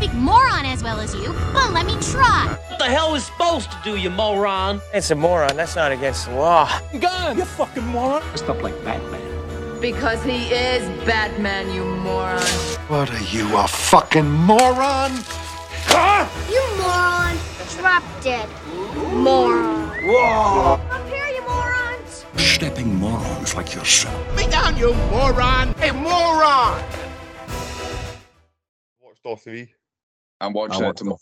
speak moron as well as you, but let me try. What the hell is supposed to do, you moron? It's a moron. That's not against the law. Gun! You fucking moron! Stuff like Batman. Because he is Batman, you moron. What are you, a fucking moron? Huh? You moron. Drop dead. Moron. Whoa! Up here, you morons. Stepping morons like yourself. Me down, you moron! Hey, moron! Watched all three. I'm watching it tomorrow.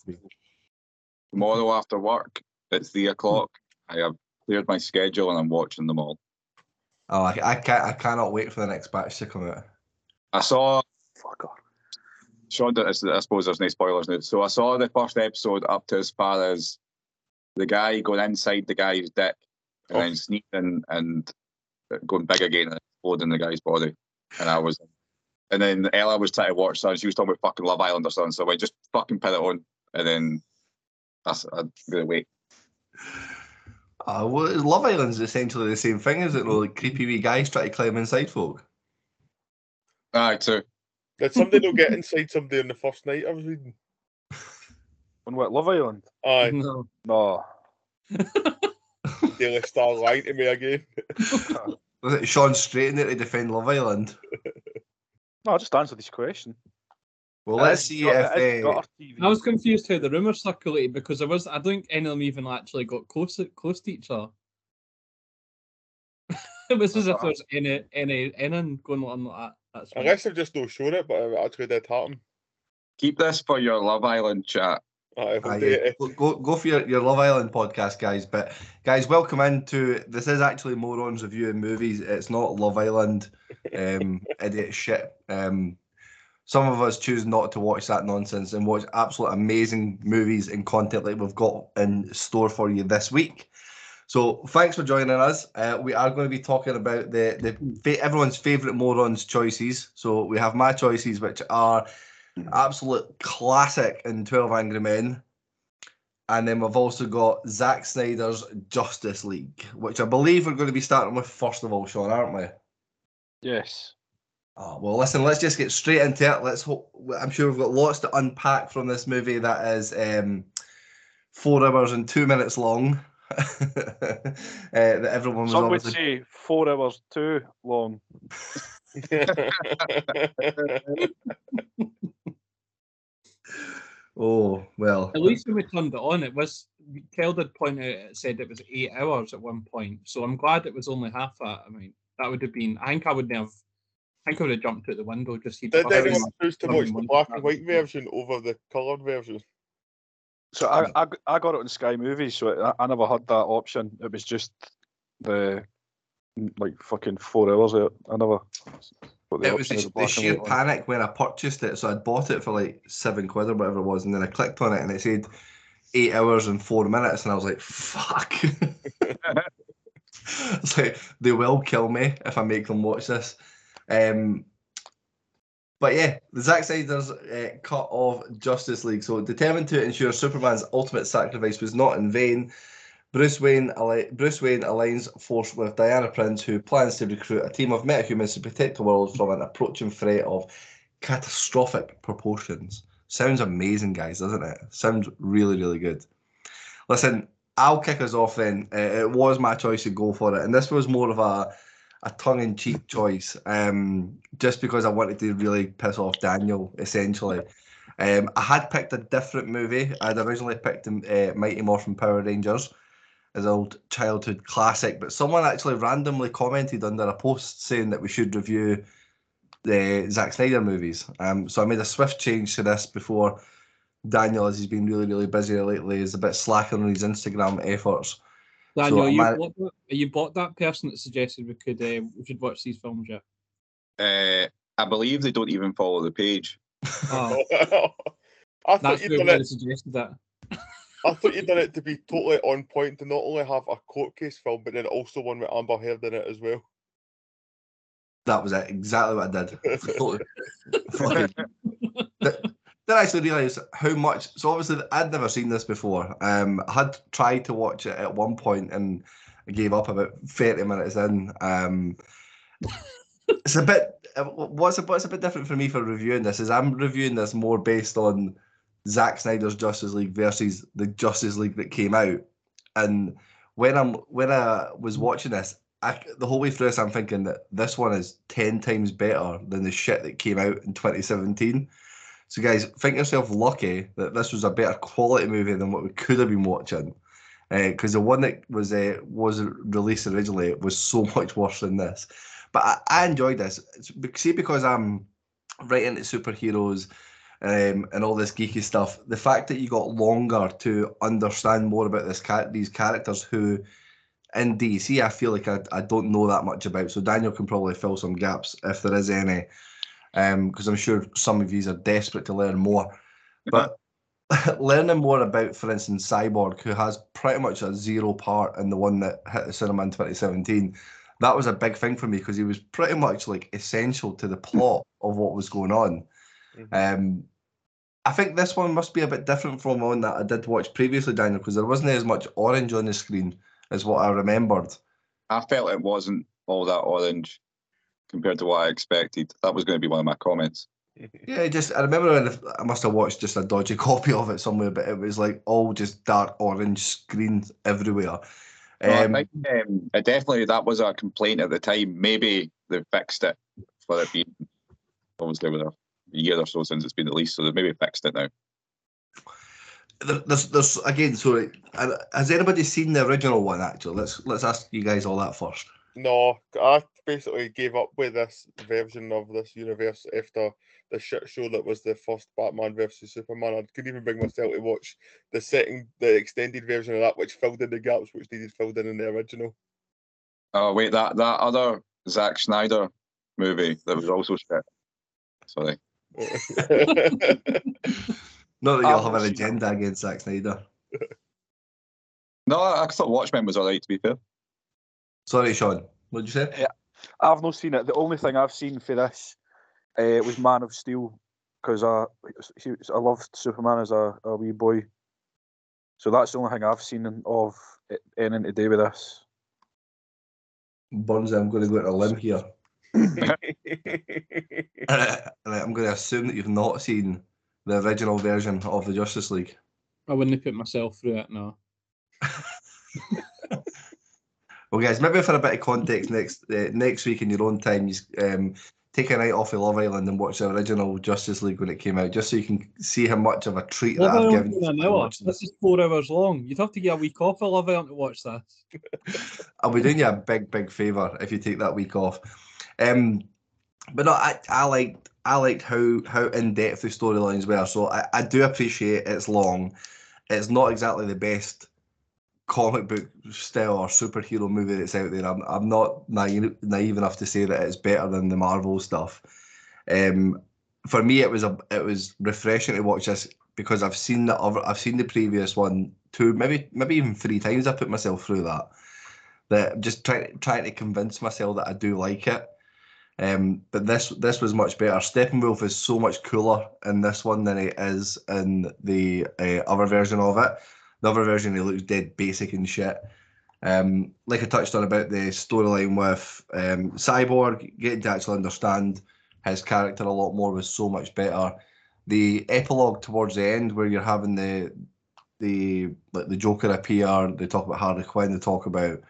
Tomorrow after work it's three o'clock. I have cleared my schedule and I'm watching them all. Oh, I, I can't. I cannot wait for the next batch to come out. I saw. Oh, Fuck off. Sean, I suppose there's no spoilers now. So I saw the first episode up to as far as the guy going inside the guy's dick and Oh. then sneaking and going big again and exploding the guy's body. And I was, and then Ella was trying to watch that, and She was talking about fucking Love Island or something. So I went, just fucking put it on. And then that's, I'm going to wait. Uh, well, Love Island's essentially the same thing, is it? No, like creepy wee guys try to climb inside folk. Aye, too. Did somebody not get inside somebody on the first night I was reading? On what, Love Island? Aye, No. No. Daily Star lying to me again. Was it Sean straight in there to defend Love Island? No, just answer this question. Well, let's um, see got- if. it's got TV. I was confused how the rumor circulated because there was I don't think any of them even actually got close close to each other. it was as if there was any any any going on like that. That's I guess I've just not shown it, but it actually did happen. Keep this for your Love Island chat. Aye, we'll do it. Go, go, for your, your Love Island podcast, guys. But guys, welcome into this is actually Morons Review reviewing movies. It's not Love Island, um, idiot shit. Um, some of us choose not to watch that nonsense and watch absolute amazing movies and content like we've got in store for you this week. So thanks for joining us. Uh, we are going to be talking about the the everyone's favorite morons choices. So we have my choices, which are absolute classic in 12 Angry Men. And then we've also got Zack Snyder's Justice League, which I believe we're going to be starting with first of all, Sean, aren't we? Yes. Oh, well, listen, let's just get straight into it. Let's hope, I'm sure we've got lots to unpack from this movie that is um, four hours and two minutes long. uh, that everyone was Some would obviously say four hours too long. Oh well. At least when we turned it on, it was Kel did point out it said it was eight hours at one point. So I'm glad it was only half that. I mean, that would have been. I think I would have. I think I would have jumped out the window just. Did fucking- anyone choose to watch the black and white version over the coloured version? So I I got it on Sky Movies, so I, I never had that option. It was just the like fucking four hours. Of it. I never. It was the, the sheer panic when I purchased it. So I'd bought it for like seven quid or whatever it was, and then I clicked on it and it said eight hours and four minutes, and I was like, "Fuck!" it's like they will kill me if I make them watch this. Um, but yeah, the Zack Snyder's uh, cut of Justice League. So determined to ensure Superman's ultimate sacrifice was not in vain. Bruce Wayne, Bruce Wayne aligns force with Diana Prince, who plans to recruit a team of metahumans to protect the world from an approaching threat of catastrophic proportions. Sounds amazing, guys, doesn't it? Sounds really, really good. Listen, I'll kick us off then. Uh, it was my choice to go for it, and this was more of a a tongue-in-cheek choice, um, just because I wanted to really piss off Daniel, essentially. Um, I had picked a different movie. I'd originally picked uh, Mighty Morphin Power Rangers as an old childhood classic, but someone actually randomly commented under a post saying that we should review the Zack Snyder movies. Um, so I made a swift change to this before Daniel, as he's been really, really busy lately, is a bit slacking on his Instagram efforts. Daniel, So you, my- bought that, are you bought that person that suggested we could uh, we should watch these films yet? Uh, I believe they don't even follow the page. Oh, I thought that's you'd who done really it. suggested that. I thought you'd done it to be totally on point to not only have a court case film, but then also one with Amber Heard in it as well. That was it, exactly what I did. Totally- fucking- Th- Then I actually realised how much. So obviously, I'd never seen this before. Um, I had tried to watch it at one point and I gave up about thirty minutes in. Um, it's a bit. uh, What's a, what's a bit different for me for reviewing this is I'm reviewing this more based on Zack Snyder's Justice League versus the Justice League that came out. And when I'm when I was watching this, I, the whole way through this, I'm thinking that this one is ten times better than the shit that came out in 2017. So, guys, think yourself lucky that this was a better quality movie than what we could have been watching. Because the one that was uh, was released originally was so much worse than this. But I, I enjoyed this. It's, see, because I'm right into superheroes um, and all this geeky stuff. The fact that you got longer to understand more about this cat, these characters who, in DC, I feel like I, I don't know that much about. So Daniel can probably fill some gaps if there is any, because I'm sure some of you are desperate to learn more. But learning more about, for instance, Cyborg, who has pretty much a zero part in the one that hit the cinema in 2017 that was a big thing for me because he was pretty much like essential to the plot of what was going on. Mm-hmm. Um, I think this one must be a bit different from one that I did watch previously, Daniel, because there wasn't as much orange on the screen as what I remembered. I felt it wasn't all that orange compared to what I expected. That was going to be one of my comments. Yeah, just I remember when I must have watched just a dodgy copy of it somewhere, but it was like all just dark orange screens everywhere. No, I think um, definitely that was a complaint at the time. Maybe they fixed it for it being obviously with a year or so since it's been released, so they maybe fixed it now. There's, there's again. Sorry, has anybody seen the original one? Actually, let's let's ask you guys all that first. No, I basically gave up with this version of this universe after the shit show that was the first Batman versus Superman. I couldn't even bring myself to watch the second, the extended version of that, which filled in the gaps which needed filled in in the original. Oh wait, that that other Zack Snyder movie that was also shit. Sorry. Not that you'll have an agenda against Zack Snyder. No, I thought Watchmen was alright. To be fair. Sorry, Sean. What did you say? Yeah, I've not seen it. The only thing I've seen for this uh, was Man of Steel because I I loved Superman as a, a wee boy. So that's the only thing I've seen of it, anything to do with this. Burns, I'm going to go out a limb here. I'm going to assume that you've not seen the original version of the Justice League. I wouldn't put myself through it, no. well, guys, maybe for a bit of context, next uh, next week in your own time, um, take a night off of Love Island and watch the original Justice League when it came out, just so you can see how much of a treat Love that I've given you. An hour. This is four hours long. You'd have to get a week off of Love Island to watch this. I'll be doing you a big, big favour if you take that week off. Um, but no, I, I liked I liked how how in depth the storylines were. So I, I do appreciate it's long. It's not exactly the best comic book style or superhero movie that's out there. I'm, I'm not naive, naive enough to say that it's better than the Marvel stuff. Um, for me, it was a it was refreshing to watch this because I've seen the other, I've seen the previous one two, maybe maybe even three times. I put myself through that. That just trying trying to convince myself that I do like it. Um, but this this was much better. Steppenwolf is so much cooler in this one than he is in the uh, other version of it. The other version, he looks dead basic and shit. Um, like I touched on about the storyline with um, Cyborg, getting to actually understand his character a lot more was so much better. The epilogue towards the end, where you're having the the like the Joker appear, they talk about Harley Quinn, they talk about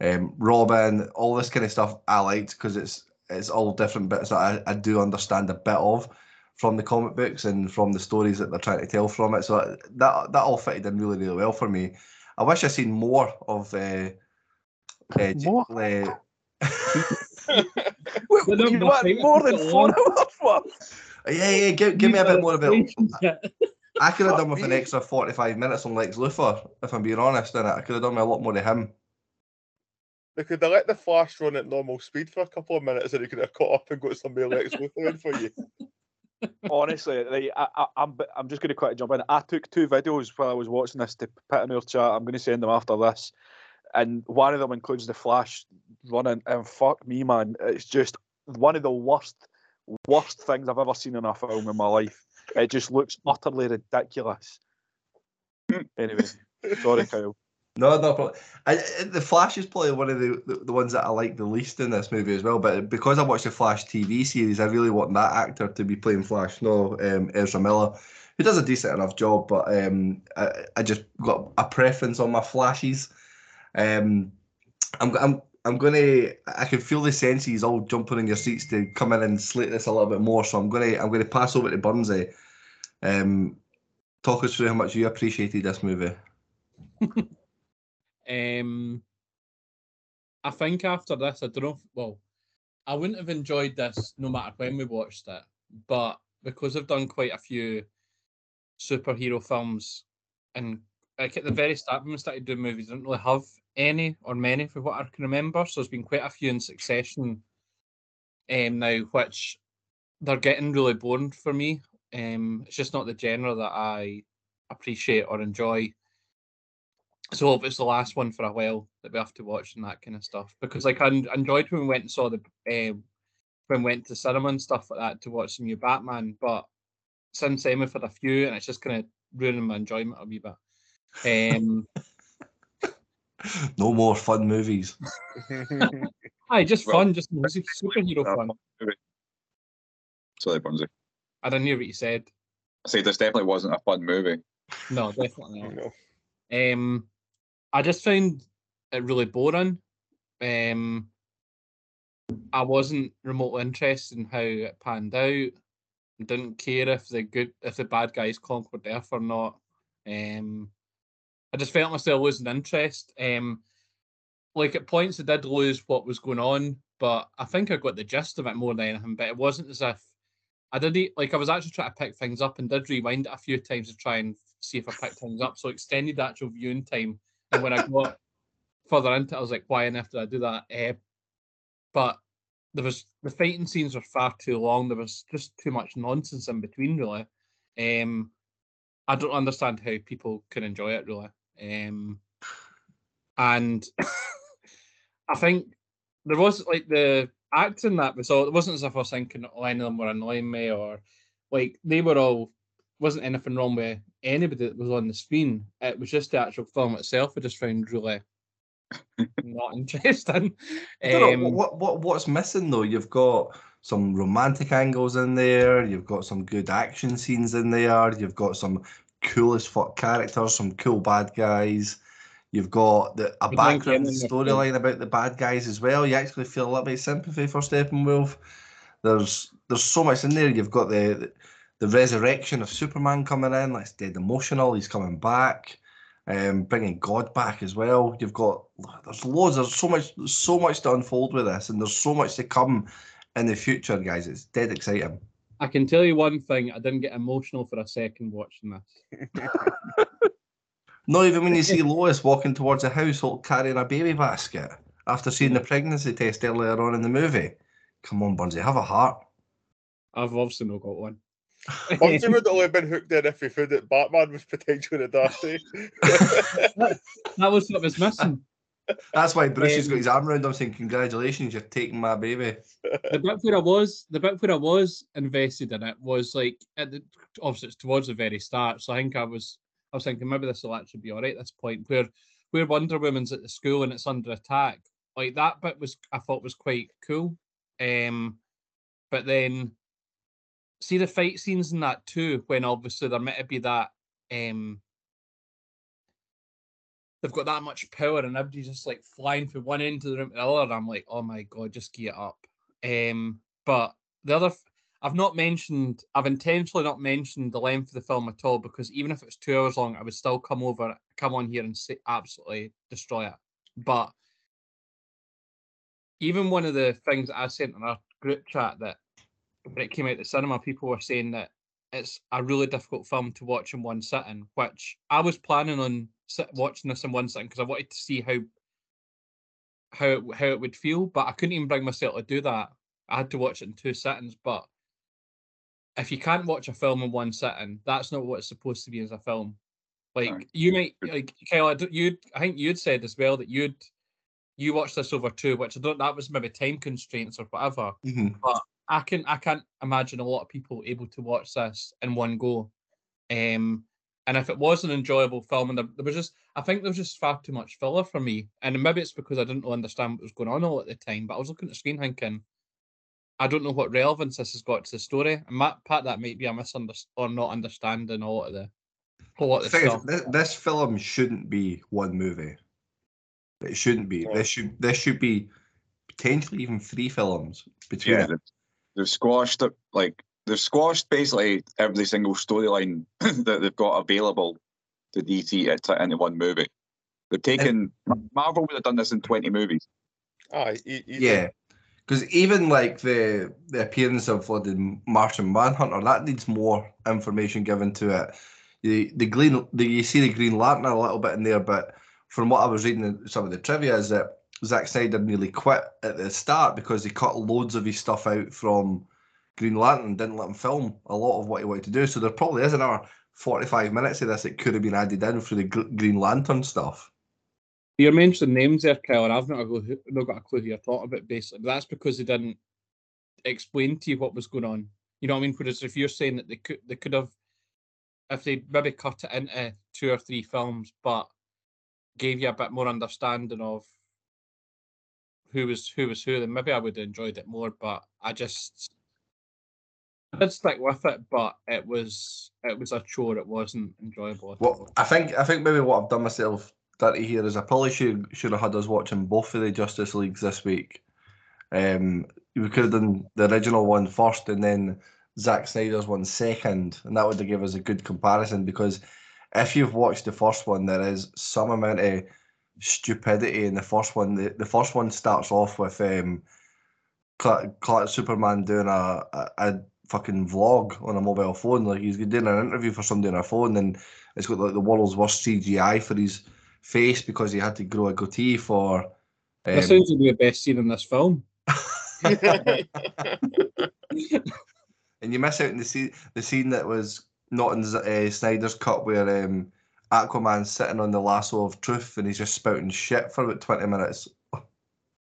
um, Robin, all this kind of stuff. I liked because it's it's all different bits that I, I do understand a bit of from the comic books and from the stories that they're trying to tell from it. So that that all fitted in really really well for me. I wish I seen more of uh, uh, more. Uh, you want more than four hours? Yeah, yeah. Give, give me a bit more of it. I could have done with an extra forty-five minutes on Lex Luthor, if I'm being honest. In it, I could have done with a lot more to him. They could have let the Flash run at normal speed for a couple of minutes, and he could have caught up and got somebody Lex Luthor in for you. Honestly, like, I, I, I'm I'm just going to quickly jump in. I took two videos while I was watching this to put in our chat. I'm going to send them after this, and one of them includes the Flash running. And fuck me, man, it's just one of the worst worst things I've ever seen in a film in my life. It just looks utterly ridiculous. anyway, sorry, Kyle. No, no problem. I, the Flash is probably one of the, the, the ones that I like the least in this movie as well. But because I watched the Flash TV series, I really want that actor to be playing Flash, no um, Ezra Miller, who does a decent enough job. But um, I, I just got a preference on my Flashes. Um, I'm, I'm, I'm gonna. I can feel the senses all jumping in your seats to come in and slate this a little bit more. So I'm gonna, I'm gonna pass over to Burnsy. Um, talk us through how much you appreciated this movie. Um, I think after this, I don't know. Well, I wouldn't have enjoyed this no matter when we watched it, but because I've done quite a few superhero films, and like at the very start when we started doing movies, I didn't really have any or many for what I can remember. So there's been quite a few in succession. Um, now which they're getting really boring for me. Um, it's just not the genre that I appreciate or enjoy. So if it's the last one for a while that we have to watch and that kind of stuff. Because like I en- enjoyed when we went and saw the um when we went to cinema and stuff like that to watch the new Batman, but since then we've had a few and it's just kind of ruining my enjoyment a wee bit. Um No more fun movies. aye, just Well, fun, just music, superhero uh, fun. Sorry, Burnsy. I didn't hear what you said. I said this definitely wasn't a fun movie. No, definitely not. Um, I just found it really boring. Um, I wasn't remotely interested in how it panned out. Didn't care if the good, if the bad guys conquered Earth or not. Um, I just felt myself losing interest. Um, like at points, I did lose what was going on, but I think I got the gist of it more than anything. But it wasn't as if I did like I was actually trying to pick things up and did rewind it a few times to try and see if I picked things up. So extended actual viewing time. And when I got further into it, I was like, why on earth did I do that? Eh, but there was the fighting scenes were far too long. There was just too much nonsense in between, really. Um, I don't understand how people can enjoy it, really. Um, and I think there was like the acting that was all. It wasn't as if I was thinking oh, any of them were annoying me or like they were all. Wasn't anything wrong with anybody that was on the screen. It was just the actual film itself. I just found really not interesting. Don't know, Um, what what what's missing though? You've got some romantic angles in there. You've got some good action scenes in there. You've got some cool as fuck characters, some cool bad guys. You've got the, a background storyline about the bad guys as well. You actually feel a little bit of sympathy for Steppenwolf. There's there's so much in there. You've got the the resurrection of Superman coming in. That's dead emotional. He's coming back um, bringing God back as well. You've got there's loads. There's so much, so much to unfold with this, and there's so much to come in the future, guys. It's dead exciting. I can tell you one thing: I didn't get emotional for a second watching this. Not even when you see Lois walking towards a household carrying a baby basket after seeing the pregnancy test earlier on in the movie. Come on, Burnsy, have a heart. I've obviously not got one. Bungie would only have been hooked in if he found that Batman was potentially the Darcy. That was what was missing. That's why Bruce has got Um, his arm around him saying, "Congratulations, you're taking my baby." the bit where I was, the bit where I was invested in it was like at the obviously it's towards the very start. So I think I was, I was thinking maybe this will actually be all right at this point. Where where Wonder Woman's at the school and it's under attack, like that bit was I thought was quite cool. Um, but then see the fight scenes in that too, when obviously there to be that um they've got that much power and everybody's just like flying from one end to the room to the other. And I'm like, oh my god, just get up. Um, but the other, I've not mentioned, I've intentionally not mentioned the length of the film at all because even if it's two hours long, I would still come over, come on here and say, absolutely destroy it. But even one of the things I sent in our group chat that when it came out the cinema, people were saying that it's a really difficult film to watch in one sitting, which I was planning on sit, watching this in one sitting because I wanted to see how how it, how it would feel, but I couldn't even bring myself to do that. I had to watch it in two sittings. But if you can't watch a film in one sitting, that's not what it's supposed to be as a film. Like you might like Kyle, I you I think you'd said as well that you'd you watched this over two, which I don't that was maybe time constraints or whatever. Mhm. But I can I can't imagine a lot of people able to watch this in one go. Um And if it was an enjoyable film, and there, there was just, I think there was just far too much filler for me. And maybe it's because I didn't understand what was going on all at the time. But I was looking at the screen thinking, I don't know what relevance this has got to the story. And that part that might be a misunderstanding or not understanding a lot of the a lot The of the thing is, this, this film shouldn't be one movie. It shouldn't be. This should this should be potentially even three films between Yeah, it. They've, they've squashed it. Like they've squashed basically every single storyline that they've got available to DC into, into one movie. They've taken Marvel would have done this in twenty movies. Aye, e- easy. Yeah, because even like the the appearance of the Martian Manhunter, that needs more information given to it. The the green, the, you see the Green Lantern a little bit in there, but from what I was reading in some of the trivia is that Zack Snyder nearly quit at the start because he cut loads of his stuff out from Green Lantern, didn't let him film a lot of what he wanted to do. So there probably is another forty five minutes of this that could have been added in for the Green Lantern stuff. You're mentioning names there, Kyle, and I've not, got a clue who you're talking about, basically. But that's because they didn't explain to you what was going on. You know what I mean? Whereas if you're saying that they could, they could have, if they maybe cut it into two or three films, but gave you a bit more understanding of who was who was who, then maybe I would have enjoyed it more. But I just I did stick with it, but it was it was a chore. It wasn't enjoyable. at all. Well, I think I think maybe what I've done myself dirty here is I probably should should have had us watching both of the Justice Leagues this week. Um, we could have done the original one first and then Zack Snyder's one second, and that would have given us a good comparison. Because if you've watched the first one, there is some amount of stupidity in the first one. The, the first one starts off with um, Clark, Clark Superman doing a, a, a fucking vlog on a mobile phone. Like he's doing an interview for somebody on a phone, and it's got like the world's worst CGI for his face because he had to grow a goatee for. Um, that sounds to be the best scene in this film. and you miss out in the scene, the scene that was not in uh, Snyder's cut where um, Aquaman's sitting on the lasso of truth and he's just spouting shit for about twenty minutes.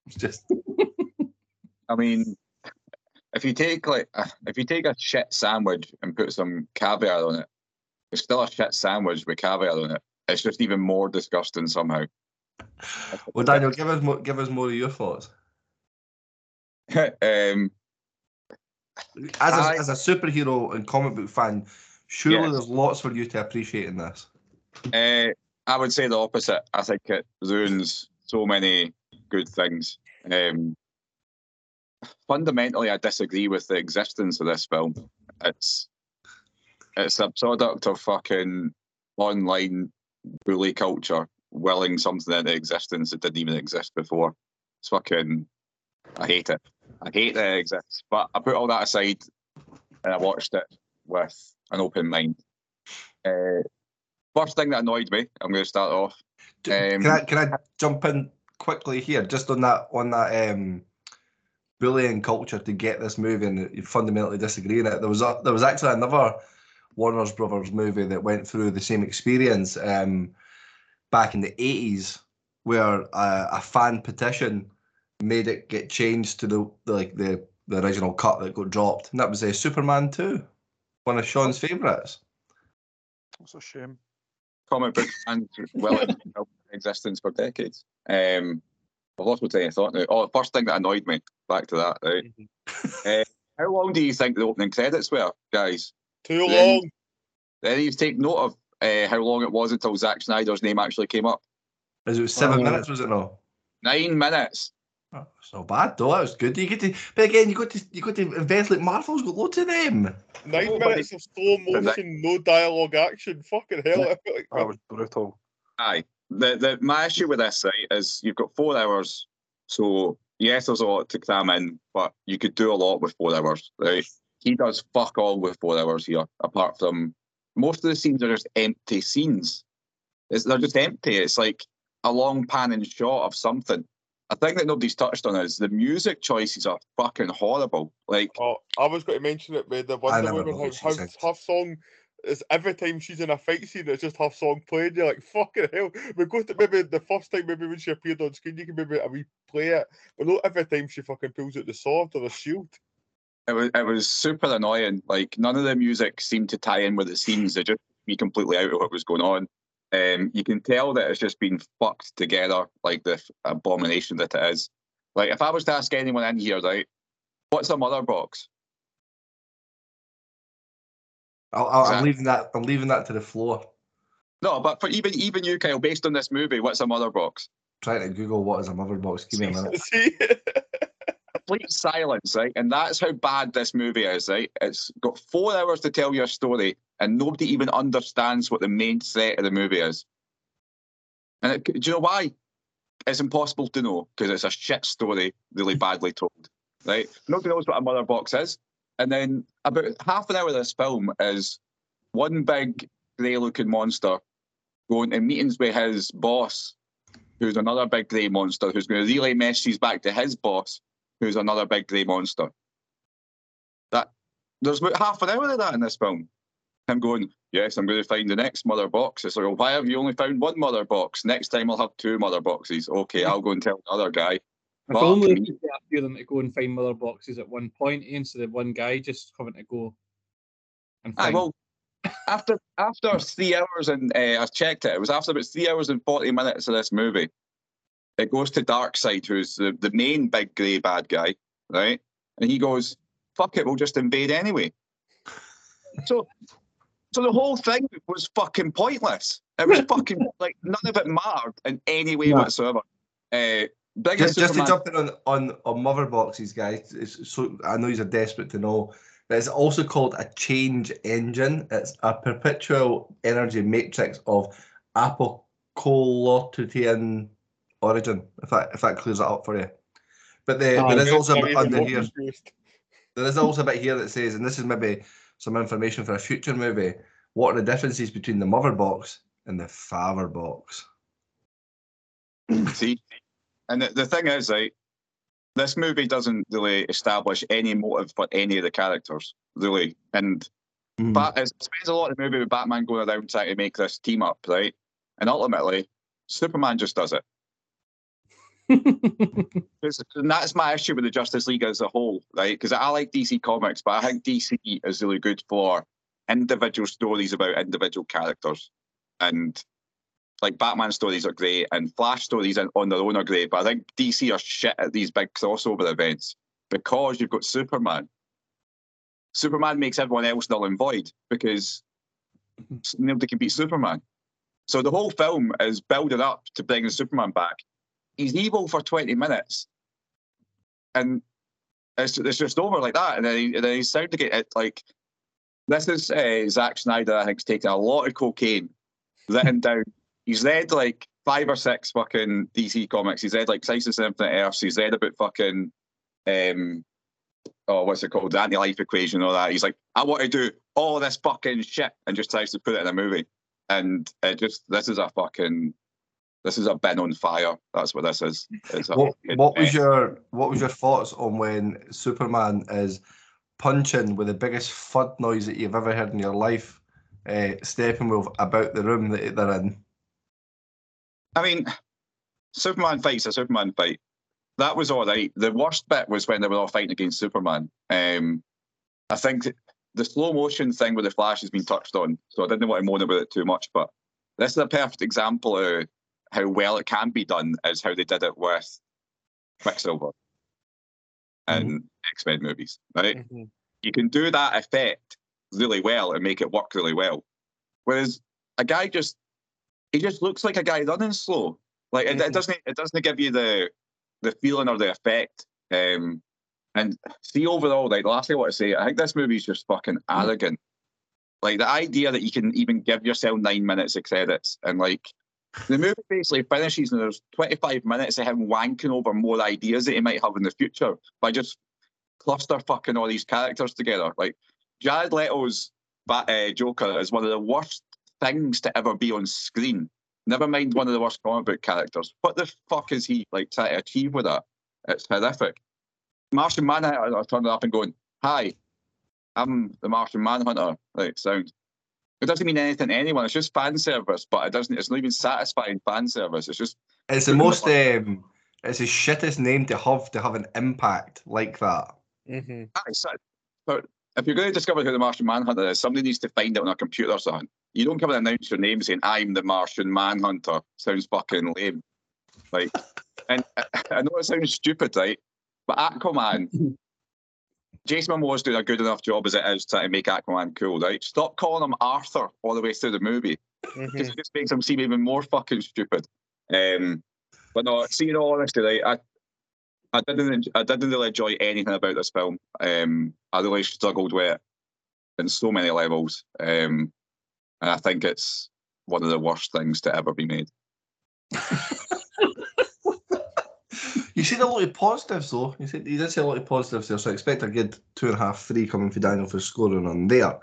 It's just I mean, if you take like a, if you take a shit sandwich and put some caviar on it, it's still a shit sandwich with caviar on it. It's just even more disgusting somehow. well, Daniel, give us more, give us more of your thoughts um, as a, I- as a superhero and comic book fan. Surely Yes. there's lots for you to appreciate in this. Uh, I would say the opposite. I think it ruins so many good things. Um, fundamentally, I disagree with the existence of this film. It's it's a product of fucking online bully culture, willing something into existence that didn't even exist before. It's fucking. I hate it. I hate that it exists. But I put all that aside, and I watched it with an open mind. Uh, first thing that annoyed me, I'm going to start off. Um, can I can I jump in quickly here, just on that on that um, bullying culture to get this movie and you fundamentally disagree in it. There was a, there was actually another Warner's Brothers movie that went through the same experience um, back in the eighties, where a, a fan petition made it get changed to the, the like the the original cut that got dropped, and that was a Superman two, one of Sean's favourites. That's a shame. Comic book and well in existence for decades. Um, I've lost my train of thought now. Oh, first thing that annoyed me. Back to that, right? uh, how long do you think the opening credits were, guys? Too Then- long. Then you take note of uh, how long it was until Zack Snyder's name actually came up. Is it seven Oh. minutes? Was it no? Nine minutes. Oh, it's not bad though. That was good. You get to, but again, you got to you got to invest like Marvel's got loads of them. Nine Oh, minutes of slow but that- motion, no dialogue action. Fucking hell. I like That was brutal. Aye. The, the my issue with this right is you've got four hours, so yes, there's a lot to cram in, but you could do a lot with four hours, right? He does fuck all with four hours here, apart from most of the scenes are just empty scenes. It's, they're just empty. It's like a long pan and shot of something. A thing that nobody's touched on is the music choices are fucking horrible. Like Oh, I was going to mention it with the Wonder Woman. what How, she how her song is every time she's in a fight scene, it's just her song playing. You're like, fucking hell. We go to maybe the first time, maybe when she appeared on screen, you can maybe a wee play it, but not every time she fucking pulls out the sword or the shield. it was it was super annoying. Like none of the music seemed to tie in with the scenes. They just me completely out of what was going on. Um, you can tell that it's just been fucked together, like the f- abomination that it is. Like, if I was to ask anyone in here, right, what's a mother box? I'll, I'll, I'm leaving that. I'm leaving that to the floor. No, but for even even you, Kyle, based on this movie, what's a mother box? Trying to Google what is a mother box. Give me a minute. Complete silence, right? And that's how bad this movie is, right? It's got four hours to tell your story, and nobody even understands what the main threat of the movie is. And it, do you know why? It's impossible to know because it's a shit story, really badly told, right? Nobody knows what a mother box is. And then about half an hour of this film is one big grey-looking monster going to meetings with his boss, who's another big grey monster, who's going to relay messages back to his boss, who's another big grey monster. That there's about half an hour of that in this film. Him going, yes, I'm going to find the next mother box. It's like, well, why have you only found one mother box? Next time I'll have two mother boxes. Okay, I'll go and tell the other guy. If Fuck only me. we could get a few of them to go and find mother boxes at one point instead of one guy just having to go and find. well, after after three hours and uh, I checked it, it was after about three hours and forty minutes of this movie. It goes to Darkseid, who's the, the main big grey bad guy, right? And he goes, "Fuck it, we'll just invade anyway." So, so the whole thing was fucking pointless. It was fucking like none of it mattered in any way No. whatsoever. Uh, biggest Just, just to Superman- jump in on, on on mother boxes, guys. It's so I know you're desperate to know. But it's also called a change engine. It's a perpetual energy matrix of Apokoliptian origin. If that if that clears it up for you. But the, Oh, there is also a I'm bit under here. confused. There is also a bit here that says, and this is maybe some information for a future movie. What are the differences between the mother box and the father box? See, and the, the thing is, right, this movie doesn't really establish any motive for any of the characters, really. And Mhm. but it spends a lot of the movie with Batman going around trying to make this team up, right? And ultimately, Superman just does it. And that's my issue with the Justice League as a whole, right? Because I like DC Comics, but I think DC is really good for individual stories about individual characters. And like Batman stories are great and Flash stories on on their own are great, but I think DC are shit at these big crossover events because you've got Superman. Superman makes everyone else null and void because mm-hmm. nobody can beat Superman. So the whole film is building up to bringing Superman back. He's evil for 20 minutes and it's, it's just over like that. And then, he, and then he's starting to get it like this is uh, Zack Snyder, I think, has taken a lot of cocaine, written down. He's read like five or six fucking DC comics. He's read like Crisis on Infinite Earths. He's read about fucking um oh what's it called? The anti-life equation, and all that. He's like, I want to do all this fucking shit and just tries to put it in a movie. And it just this is a fucking this is a bin on fire. That's what this is. What, what was your what was your thoughts on when Superman is punching with the biggest thud noise that you've ever heard in your life, uh, Steppenwolf about the room that they're in? I mean, Superman fights a Superman fight. That was all right. The worst bit was when they were all fighting against Superman. Um, I think the slow motion thing with the Flash has been touched on, so I didn't want to moan about it too much. But this is a perfect example of how well it can be done, is how they did it with Quicksilver mm-hmm. and X Men movies. Right? Mm-hmm. You can do that effect really well and make it work really well. Whereas a guy just he just looks like a guy running slow. Like it, it mm-hmm. doesn't it doesn't give you the the feeling or the effect. Um, and see overall, like the last thing I want to say, I think this movie is just fucking arrogant. Like the idea that you can even give yourself nine minutes of credits and like the movie basically finishes and there's 25 minutes of him wanking over more ideas that he might have in the future by just cluster fucking all these characters together. Like Jared Leto's uh, Joker is one of the worst things to ever be on screen. Never mind one of the worst comic book characters. What the fuck is he like trying to achieve with that? It's horrific. Martian Manhunter turning up and going, "Hi, I'm the Martian Manhunter." Like sound. It doesn't mean anything to anyone. It's just fan service, but it doesn't. It's not even satisfying fan service. It's just It's the most um, it's the shittest name to have to have an impact like that. Mm-hmm. Aye, so, but if you're going to discover who the Martian Manhunter is, somebody needs to find it on a computer or something. you don't come and announce your name saying I'm the Martian Manhunter. Sounds fucking lame. Like, and I, I know it sounds stupid, right? But Aquaman, Jason Momoa's doing a good enough job as it is trying to make Aquaman cool, right? Stop calling him Arthur all the way through the movie because it just makes him seem even more fucking stupid. Um, but no, see, in all honesty, right, I, I didn't, I didn't really enjoy anything about this film. Um, I really struggled with it in so many levels, um, and I think it's one of the worst things to ever be made. You said a lot of positives though. You said you did say a lot of positives there, so I expect a good two and a half, three coming for Daniel for scoring on there.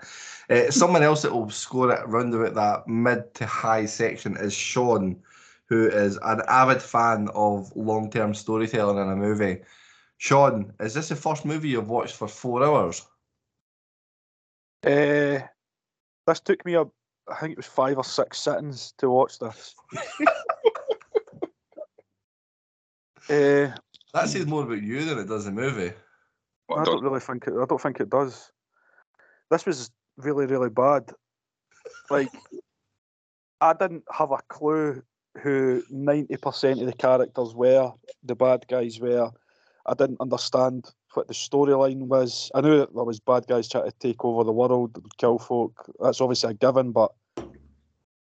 Uh, someone else that will score it round about that mid to high section is Sean, who is an avid fan of long term storytelling in a movie. Sean, is this the first movie you've watched for four hours? Uh, this took me a, I think it was five or six sittings to watch this. uh, That says more about you than it does the movie. I don't really think it. I don't think it does. This was really, really bad. Like, I didn't have a clue who ninety percent of the characters were, the bad guys were. I didn't understand what the storyline was. I knew that there was bad guys trying to take over the world, kill folk. That's obviously a given, but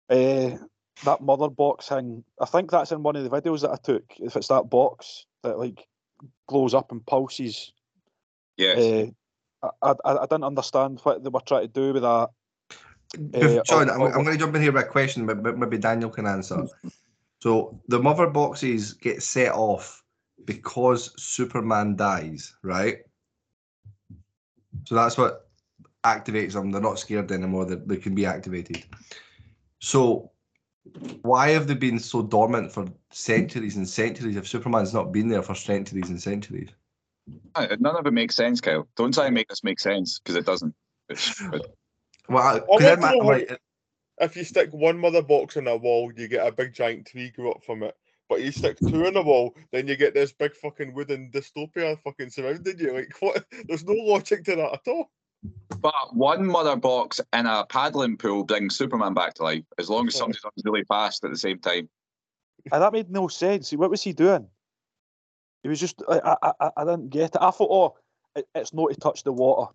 uh, that mother box thing. I think that's in one of the videos that I took. If it's that box that like glows up and pulses. Yes. Uh, I, I, I didn't understand what they were trying to do with that. Bef- Uh, Sean, I'll- I'm, I'll- I'm going to jump in here with a question, but but maybe Daniel can answer. So the mother boxes get set off because Superman dies, right? So that's what activates them. They're not scared anymore. They, they can be activated. So why have they been so dormant for centuries and centuries if Superman's not been there for centuries and centuries? None of it makes sense, Kyle. Don't try and make this make sense because it doesn't. Well, I- I 'cause want in to my- know if you stick one mother box on a wall, you get a big giant tree grow up from it. But you stick two on a wall, then you get this big fucking wooden dystopia fucking surrounding you. Like what? There's no logic to that at all. But one mother box in a paddling pool brings Superman back to life as long as somebody runs really fast at the same time. And that made no sense. What was he doing? He was just. I, I, I, I didn't get it. I thought, oh, it, it's not to touch the water,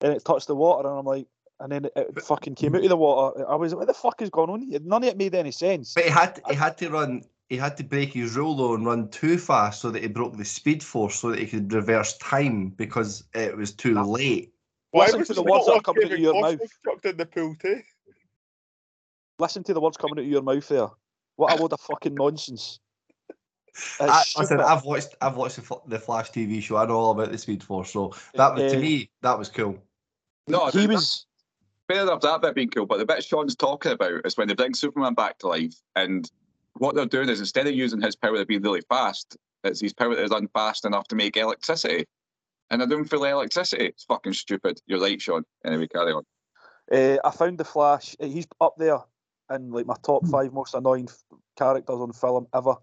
and it touched the water, and I'm like, and then it, it fucking came out of the water. I was, like, what the fuck is going on? here? None of it made any sense. But he had he had to run. He had to break his rule though and run too fast so that he broke the speed force so that he could reverse time because it was too late. Listen was to the it words that are coming out of your mouth. chucked in the pool too? Listen to the words coming out of your mouth there. What a load of fucking nonsense. I, listen. I've watched I've watched the, the Flash TV show. I know all about the Speed Force, so that was to Uh, me that was cool. No, he was. fair enough that bit being cool, but the bit Sean's talking about is when they bring Superman back to life, and what they're doing is instead of using his power to be really fast, it's his power to unfast enough to make electricity. And they're doing full electricity. It's fucking stupid. You're right, Sean. Anyway, carry on. Uh, I found the Flash. uh, He's up there in like my top five most annoying characters on film ever.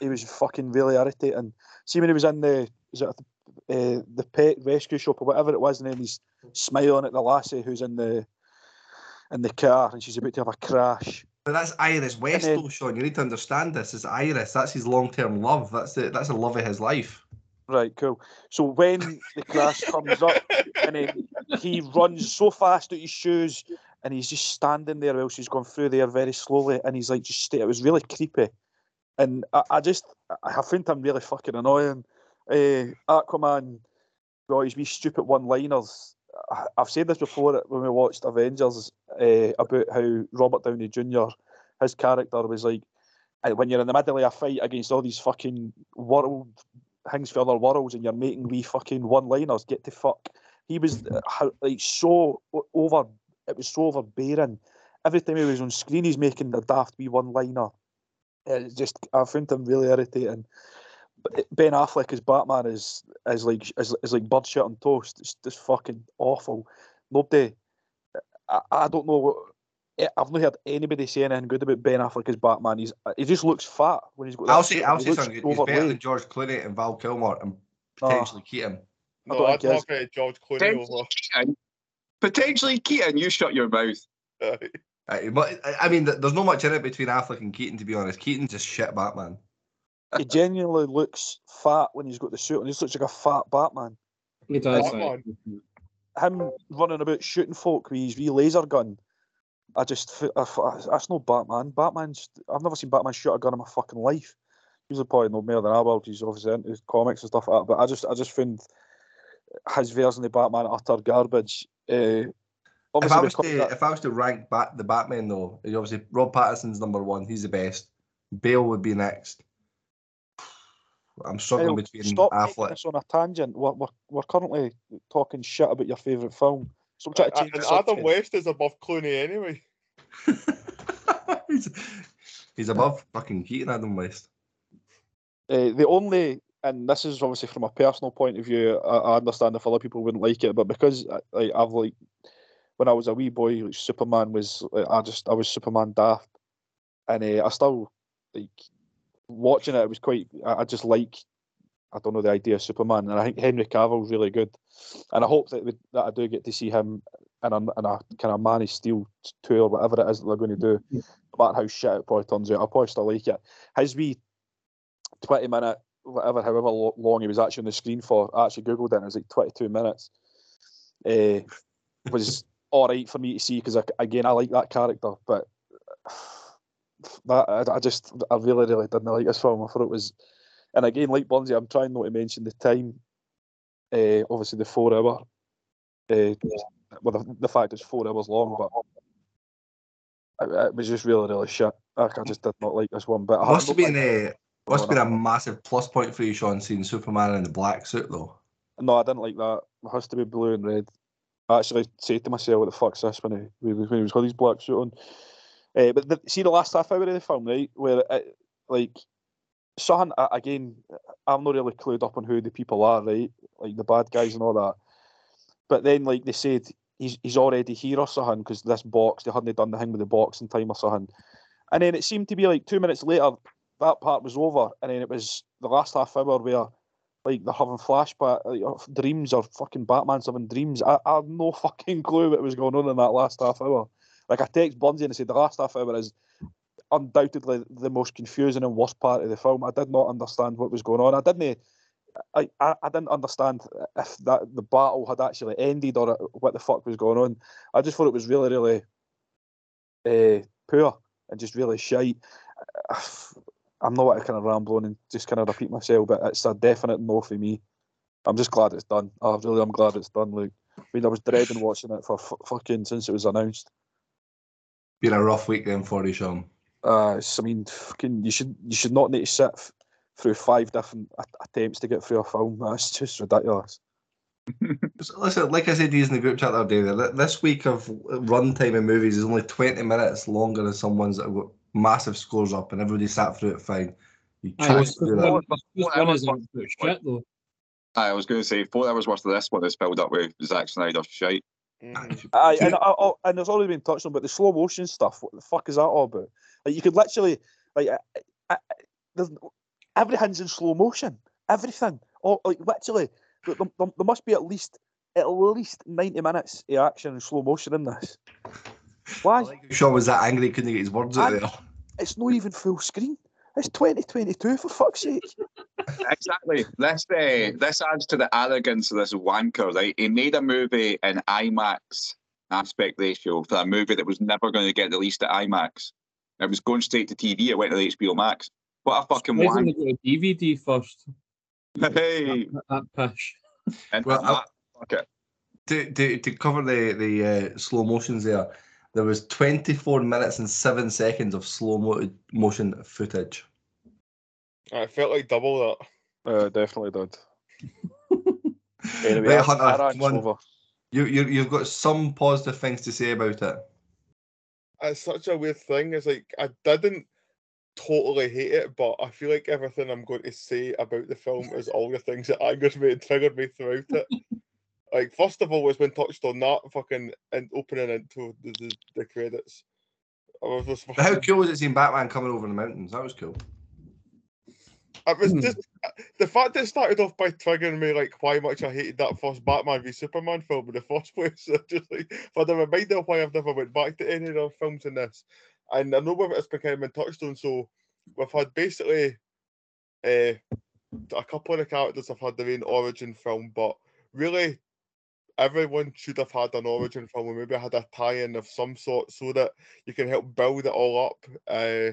He was fucking really irritating. See when he was in the is it uh, the pet rescue shop or whatever it was, and then he's smiling at the lassie who's in the in the car, and she's about to have a crash. But that's Iris West, then- though, Sean. You need to understand this. Is Iris? That's his long term love. That's the that's the love of his life. Right, cool. So when the crash comes up, and then he runs so fast out his shoes, and he's just standing there while she's gone through there very slowly, and he's like just stay. It was really creepy, and I, I just I think I found him really fucking annoying. Uh, Aquaman, well, his wee stupid one-liners. I've said this before when we watched Avengers uh, about how Robert Downey Jr. his character was like uh, when you're in the middle of a fight against all these fucking world things for other worlds and you're making wee fucking one-liners, get to fuck. He was uh, like so over. It was so overbearing. Every time he was on screen, he's making a daft wee one-liner. It's just I found him really irritating. Ben Affleck as Batman is is like is, is like bird shit on toast. It's just fucking awful. Nobody. I, I don't know. What- eh, I've not heard anybody say anything good about Ben Affleck as Batman. He's he just looks fat when he's got. I'll say I'll on. Say something. good. He's better than George Clooney and Val Kilmer and Oh. potentially Keaton. No, I'd think he is. have uh, George Clooney Potentially over. Keaton. Potentially Keaton, you shut your mouth. But I- I mean, there's not much in it between Affleck and Keaton, to be honest. Keaton's just shit Batman. He genuinely looks fat when he's got the suit and He just looks like a fat Batman. He does. Batman. Him running about shooting folk with his wee laser gun. I just, I f- that's no Batman. Batman's, I've never seen Batman shoot a gun in my fucking life. He's probably no more than I will. He's obviously into comics and stuff like that. But I just, I just found his version of Batman utter garbage. Uh, If I was to that- if I was to rank bat the Batman though, obviously Rob Pattinson's number one. He's the best. Bale would be next. I'm struggling Kyle, between stop Affleck. us on a tangent. We're, we're, we're currently talking shit about your favourite film. So I'm trying to Uh, change and the Adam. West is above Clooney anyway. he's, he's above fucking Keaton, Adam West. Uh, the only, and this is obviously from a personal point of view, I, I understand if other people wouldn't like it, but because I, like, I've like, when I was a wee boy, like, Superman was, like, I just, I was Superman daft, and uh, I still like watching it. It was quite, I, I just like, I don't know the idea of Superman, and I think Henry Cavill's really good, and I hope that we, that I do get to see him in a, in a kind of Man of Steel two or whatever it is that they're going to do. No matter how shit it probably turns out, I probably still like it. His wee 20 minute, whatever, however long he was actually on the screen for. I actually Googled it and it was like 22 minutes. Uh, was all right for me to see because, again, I like that character, but that I, I just, I really, really didn't like this film. I thought it was, and again, like Burnsy, I'm trying not to mention the time, uh, obviously the four hour, uh, well, the, the fact it's four hours long, but it, it was just really, really shit. Like, I just did not like this one bit. I Must have been idea- a must have been a massive plus point for you, Sean, seeing Superman in the black suit though. No, I didn't like that. It has to be blue and red. I actually say to myself, "What the fuck's this?" When he when he was got his black suit on. Uh, but the, see the last half hour of the film, right, where it, like something uh, a- again, I'm not really clued up on who the people are, right, like the bad guys and all that. But then, like they said, he's he's already here or something because this box they hadn't done the thing with the box in time or something. And then it seemed to be like two minutes later that part was over, and then it was the last half hour where like they're having flashback like, dreams or fucking Batman's having dreams. I, I have no fucking clue what was going on in that last half hour. Like I text Burnsy and I said the last half hour is undoubtedly the most confusing and worst part of the film. I did not understand what was going on. I didn't. I, I, didn't understand if that the battle had actually ended or what the fuck was going on. I just thought it was really, really uh, poor and just really shite. I'm not to kind of ramble on and just kind of repeat myself, but it's a definite no for me. I'm just glad it's done. I really am glad it's done. Luke. I mean, I was dreading watching it for f- fucking since it was announced. Been a rough week then for you, Sean. Uh, I mean, fucking, you should you should not need to sit f- through five different a- attempts to get through a film. That's just ridiculous. So, Listen, like I said to you in the group chat the other day, th- this week of runtime in movies is only 20 minutes longer than some ones that uh, have got massive scores up and everybody sat through it fine. You Aye, can't do that. one- it's just one is absolute shit though. I was going to say four hours worth of this one is filled up with Zack Snyder shite. Mm. Aye, and, I, I, and there's already been touched on, but the slow motion stuff, what the fuck is that all about? Like, you could literally, like, I, I, I- there's, everything's in slow motion. Everything. All, like, literally, there, there, there must be at least at least 90 minutes of action in slow motion in this. Why? Sean was that angry he couldn't get his words out And there. It's not even full screen. It's 2022, for fuck's sake. exactly. This uh, this adds to the arrogance of this wanker, right? He made a movie in IMAX aspect ratio for a movie that was never going to get released at IMAX. It was going straight to TV. It went to HBO Max. What a fucking Why didn't wank! they go to DVD first? Hey, That, that pish. and Well, that, fuck it. To, to, to cover the, the uh, slow motions there, there was 24 minutes and 7 seconds of slow mo- motion footage. I felt like double that. Uh, definitely did. Anyway, Right, our- Hunter, our rant's come on. over. You, you, you've got some positive things to say about it. It's such a weird thing. It's like I didn't totally hate it, but I feel like everything I'm going to say about the film is all the things that angered me and triggered me throughout it. like first of all, was when touched on that fucking in, opening into the, the, the credits. I was just But how cool was it seeing Batman coming over the mountains? That was cool. It was just the fact that it started off by triggering me like why much I hated that first Batman v Superman film in the first place. just like for the reminder of why I've never went back to any of the films in this. And I know whether it's been kind of been touched on, so we've had basically uh, a couple of the characters have had their own origin film, but really everyone should have had an origin film or maybe had a tie-in of some sort so that you can help build it all up. Uh,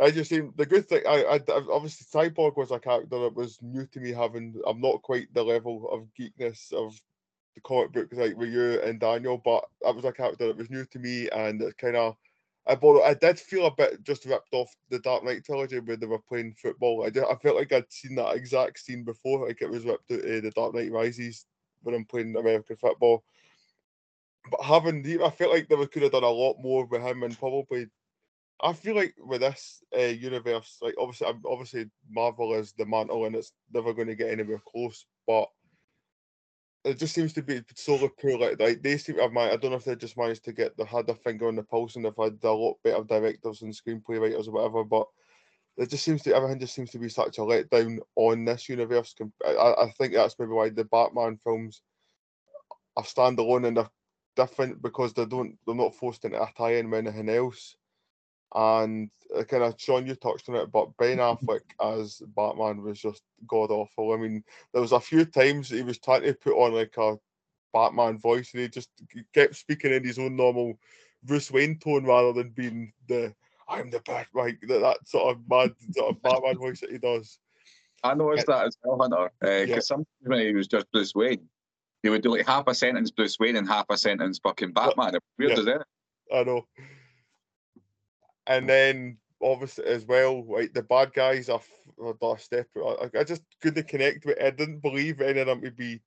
I just think the good thing. I, I obviously Cyborg was a character that was new to me. Having I'm not quite the level of geekness of the comic books like with you and Daniel, but that was a character that was new to me, and it kind of. I, but I did feel a bit just ripped off the Dark Knight trilogy when they were playing football. I did, I felt like I'd seen that exact scene before, like it was ripped out of the Dark Knight Rises when I'm playing American football. But having, I felt like they could have done a lot more with him and probably I feel like with this uh, universe, like obviously, obviously Marvel is the mantle and it's never going to get anywhere close. But it just seems to be so poor. Like, like they seem to have man- I don't know if they just managed to get the had their finger on the pulse and they've had a lot better directors and screenplay writers or whatever. But it just seems to everything just seems to be such a letdown on this universe. I, I I think that's maybe why the Batman films are standalone and they're different because they don't they're not forced into a tie-in with anything else. And uh, kind of Sean, you touched on it, but Ben Affleck as Batman was just god awful. I mean, there was a few times he was trying to put on like a Batman voice, and he just kept speaking in his own normal Bruce Wayne tone rather than being the "I'm the Bat," like that, that sort of mad sort of Batman voice that he does. I noticed that as well, Hunter. Because Yeah. sometimes when he was just Bruce Wayne, he would do like half a sentence Bruce Wayne and half a sentence fucking Batman. It's weird Yeah. as that. I know. And then obviously as well, like the bad guys are, are step. I, I just couldn't connect with. I didn't believe any of them to be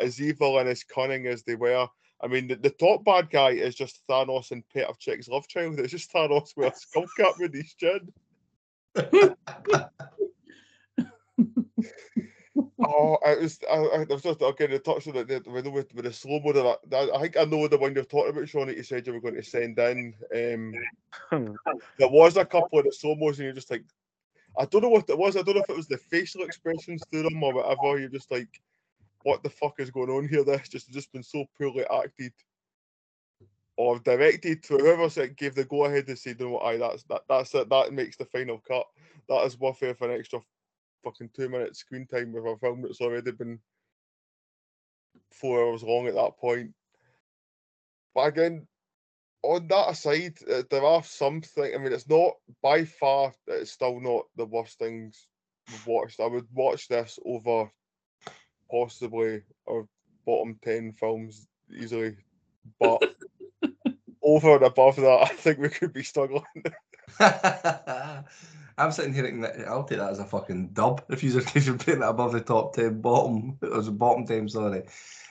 as evil and as cunning as they were. I mean, the, the top bad guy is just Thanos and Pet of Chick's love child. It's just Thanos with a skull cap with his chin. oh, it was. I, I was just again to touch on it the- with, with, with the slow mo. That, that I think I know the one you're talking about, Sean. That you said you were going to send in. Um, there was a couple of the slow mos, and you're just like, I don't know what it was. I don't know if it was the facial expressions through them or whatever. You're just like, what the fuck is going on here? This just just been so poorly acted or directed to whoever said gave the go ahead to say, what, aye, that's that that's it. That makes the final cut. That is worth it for an extra fucking two minutes screen time with a film that's already been four hours long at that point. But again, on that aside, uh, there are some things. I mean, it's not by far. It's still not the worst things we've watched. I would watch this over possibly our bottom ten films easily, but over and above that, I think we could be struggling. I'm sitting here thinking that I'll take that as a fucking dub if you're if you're putting that above the top ten bottom or the bottom ten, sorry.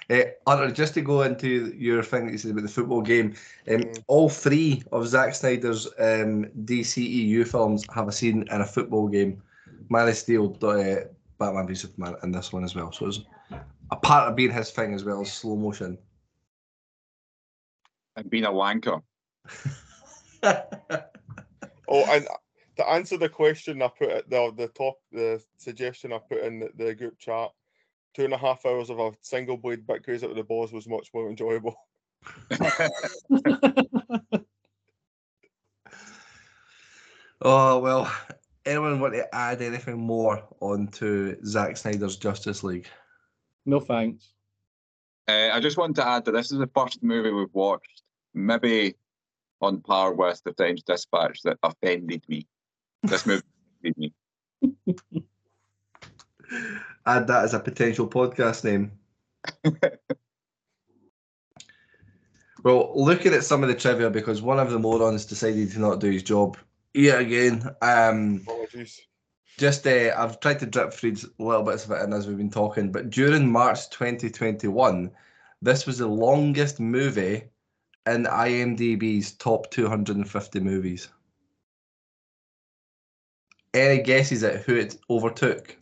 Uh, just to go into your thing that you said about the football game, um, Mm. all three of Zack Snyder's um, DCEU films have a scene in a football game. Man of Steel, uh, Batman v Superman, and this one as well. So it's a part of being his thing as well as slow motion. And being a wanker. Oh, and to answer the question I put at the the top, the suggestion I put in the, the group chat, two and a half hours of a single blade bit crazy with the balls was much more enjoyable. Oh well, anyone want to add anything more onto Zack Snyder's Justice League? No thanks. Uh, I just want to add that this is the first movie we've watched, maybe on par with The French Dispatch, that offended me. This movie offended me. Add that as a potential podcast name. well, looking at some of the trivia, because one of the morons decided to not do his job yet again. Um, Apologies. just uh, I've tried to drip feed little bits of it in as we've been talking, but during March 2021, this was the longest movie in IMDb's top 250 movies. Any guesses at who it overtook?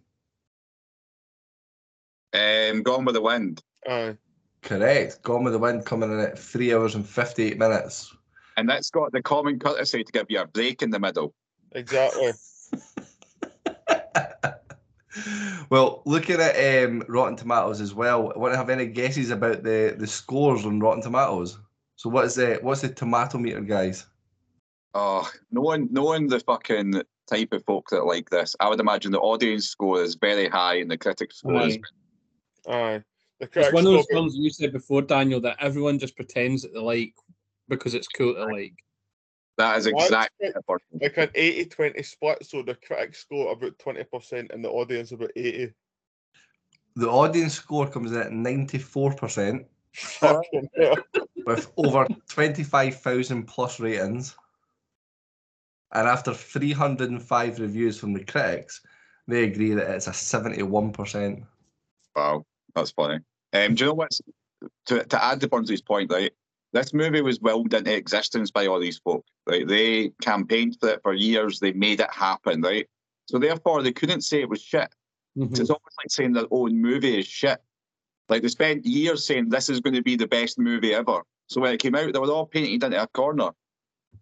Um, Gone with the Wind. Aye. Correct. Gone with the Wind coming in at three hours and 58 minutes. And that's got the common courtesy to give you a break in the middle. Exactly. Well, looking at um, Rotten Tomatoes as well, I want to have any guesses about the, the scores on Rotten Tomatoes. So what is the what's the tomato meter, guys? Oh, knowing knowing the fucking type of folk that like this, I would imagine the audience score is very high and the critics score is Aye. Aye. The It's one of those films you said before, Daniel, that everyone just pretends that they like because it's cool to like. that is exactly expect it. like an 80-20 split, so the critics score about 20% and the audience about 80. The audience score comes in at 94% with over 25,000 plus ratings. And after 305 reviews from the critics, they agree that it's a 71%. Wow, that's funny. Um, do you know what's to, to add to Burnsley's point, right? This movie was willed into existence by all these folk. Right? They campaigned for it for years, they made it happen, right? So therefore they couldn't say it was shit. Mhm. It's almost like saying their own movie is shit. Like they spent years saying this is going to be the best movie ever. So when it came out, they were all painted into a corner,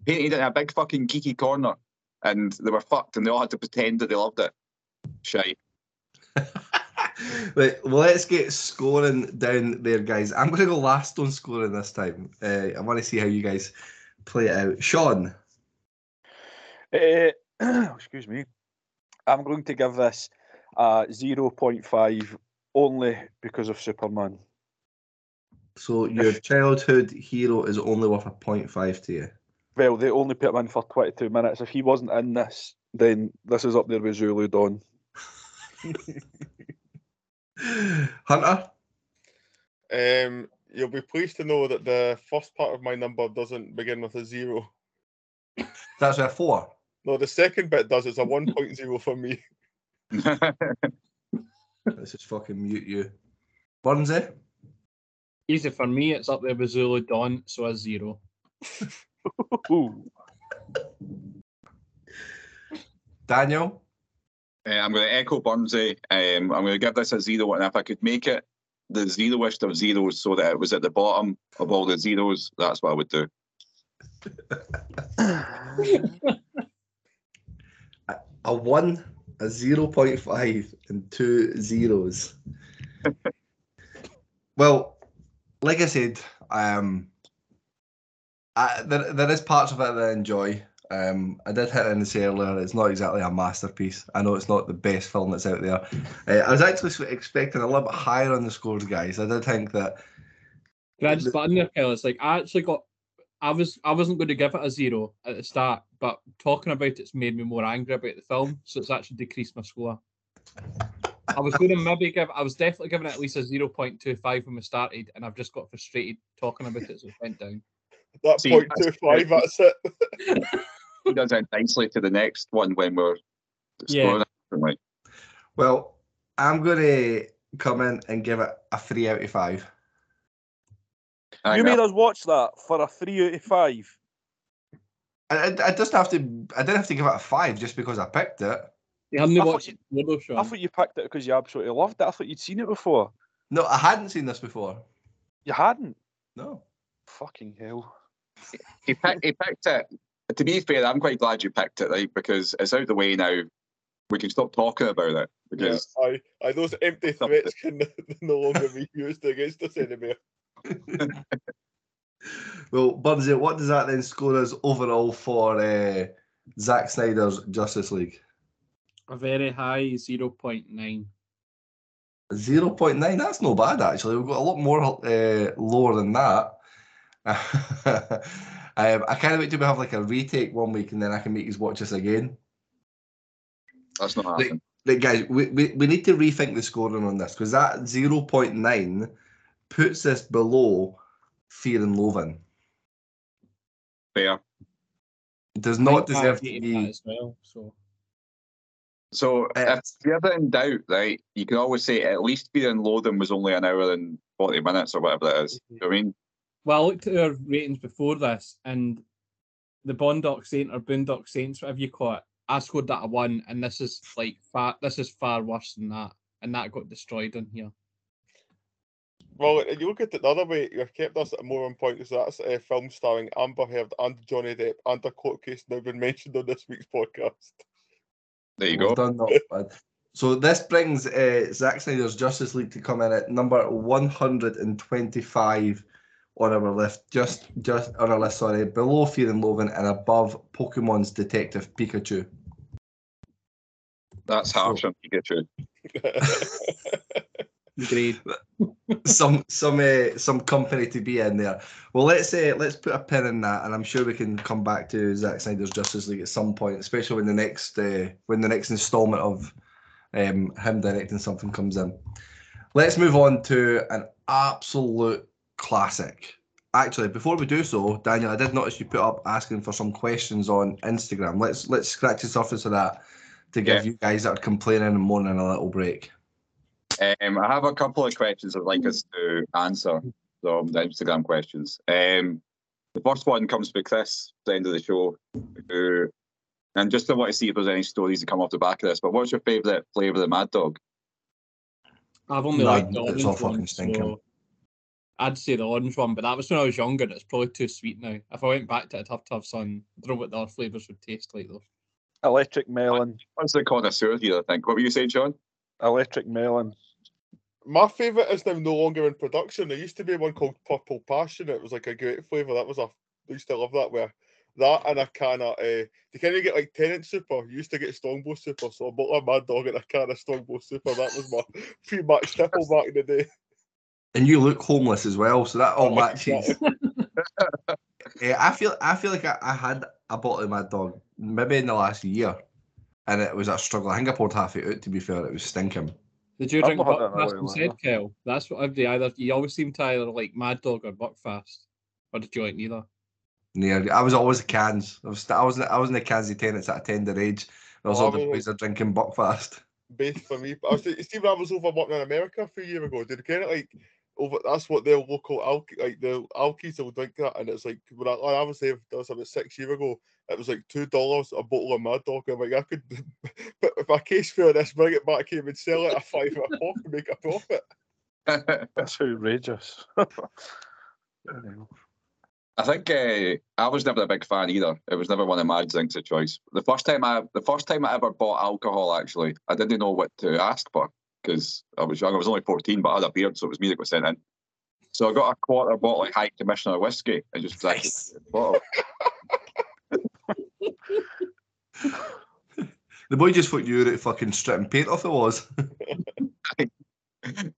painted in a big fucking geeky corner, and they were fucked, and they all had to pretend that they loved it. Shite. Right, well, let's get scoring down there, guys. I'm going to go last on scoring this time. Uh, I want to see how you guys play it out. Sean, Eh, excuse me. I'm going to give this uh, 0.5 only because of Superman. so your childhood hero is only worth a 0.5 to you. Well, they only put him in for 22 minutes. If he wasn't in this, then this is up there with Zulu Dawn. Hunter, Um, you'll be pleased to know that the first part of my number doesn't begin with a zero. that's a four. No, the second bit does. It's a 1.0 for me. Let's just fucking mute you. Burnsy, Easy for me, it's up there with Zulu Dawn, so a zero. Daniel, Uh, I'm going to echo Burnsy. Um, I'm going to give this a zero, and if I could make it the zeroest of zeros so that it was at the bottom of all the zeros, that's what I would do. a one, a 0.5, and two zeros. well, like I said, um, I, there, there is parts of it that I enjoy. Um, I did hit it in the say earlier, it's not exactly a masterpiece. I know it's not the best film that's out there. Uh, I was actually expecting a little bit higher on the scores, guys. I did think that Can I just butt in there? It's like I actually got. I was I wasn't going to give it a zero at the start, but talking about it's made me more angry about the film, so it's actually decreased my score. I was going to maybe give. I was definitely giving it at least a zero point two five when we started, and I've just got frustrated talking about it, so it went down. That See, point that's two that's it. he does end nicely to the next one when we're Yeah. exploring it. Well, I'm going to come in and give it a three out of five. I You think made us watch that for a 3 out of 5. I, I, I just have to. I didn't have to give it a five just because I picked it. You haven't I thought watched you- it, I thought you picked it because you absolutely loved it. I thought you'd seen it before. No, I hadn't seen this before. You hadn't. No. Fucking hell. He picked, he picked it. To be fair, I'm quite glad you picked it, right? Because it's out the way now. We can stop talking about it Yeah, because I, I, those empty threats can no longer be used against us anymore. Well, Burnsy, what does that then score us overall for uh, Zack Snyder's Justice League? a very high zero point nine. 0.9, that's no bad actually. We've got a lot more uh, lower than that. um, I can't wait till we have like a retake one week and then I can make you watch this again. that's not Like, happening. like guys, we, we, we need to rethink the scoring on this because that 0.9 puts this below Fear and Loathing. Fair. It does not deserve to be. as well. So So Uh, if you're ever in doubt, right, you can always say at least Fear and Loathing was only an hour and 40 minutes or whatever it is. You know what I mean? Well, I looked at our ratings before this, and the Bondock Saint or Boondock Saints, whatever you call it, I scored that a one, and this is like far. This is far worse than that, and that got destroyed in here. Well, you look at it the other way, you've kept us at more on point. So that's a film starring Amber Heard and Johnny Depp and a court case now been mentioned on this week's podcast. There you Well go. done, not bad. So this brings uh, Zack Snyder's Justice League to come in at number 125 on our list. Just just on our list, sorry, below Fear and Loathing and above Pokemon's Detective Pikachu. That's harsh on Pikachu. Agreed. some some uh, some company to be in there. Well, let's uh, let's put a pin in that, and I'm sure we can come back to Zack Snyder's Justice League at some point, especially when the next uh, when the next instalment of um, him directing something comes in. Let's move on to an absolute classic. Actually, before we do so, Daniel, I did notice you put up asking for some questions on Instagram. Let's let's scratch the surface of that to give Yeah. you guys that are complaining and moaning a little break. Um, I have a couple of questions I'd like us to answer from the Instagram questions. Um, the first one comes from Chris, the end of the show, who, and just I want to see if there's any stories that come off the back of this. But what's your favourite flavour of the Mad Dog? I've only Nah, liked the it's all fucking stinking. so I'd say the orange one, but that was when I was younger. and It's probably too sweet now. If I went back to it, I'd have to have some. I don't know what the other flavours would taste like though. Electric melon. What's the connoisseur here? I think. What were you saying, John? Electric melon. My favourite is now no longer in production. There used to be one called Purple Passion. It was like a great flavour. That was a. I used to love that. Where that and a can of. Uh, you kind of get like Tennent Super. You used to get Strongbow Super. So I bought of Mad Dog and a can of Strongbow Super. That was my free max tipple back in the day. And you look homeless as well, so that all matches. Eh, I feel I feel like I, I had a bottle of Mad Dog maybe in the last year, and it was a struggle. I think I poured half it out. To be fair, it was stinking. Did you I've drink not had that in Buckfast while, instead, either. Kel? That's what every either. You always seem to either like Mad Dog or Buckfast. Or did you like neither? Near, I was always the cans. I was I was I was in the cans of Tennent's at a tender age. I was Oh, all the boys are drinking Buckfast. Based for me. I was Steve. I was over working in America a few years ago. Did kind of like over? That's what their local alk like the alkies will drink that, and it's like when I, when I was there, that was about six years ago. It was like two dollars a bottle of Mad Dog. I'm like, I could, but if I case for this, bring it back here and sell it at five a pop and make a profit. That's outrageous. I think uh, I was never a big fan either. It was never one of my drinks of choice. The first time I, the first time I ever bought alcohol, actually, I didn't know what to ask for because I was young. I was only fourteen, but I had a beard, so it was me that got sent in. So I got a quarter bottle of High Commissioner whiskey and just drank Nice. the bottle. The boy just thought you were out fucking stripping paint off. It was. Uh,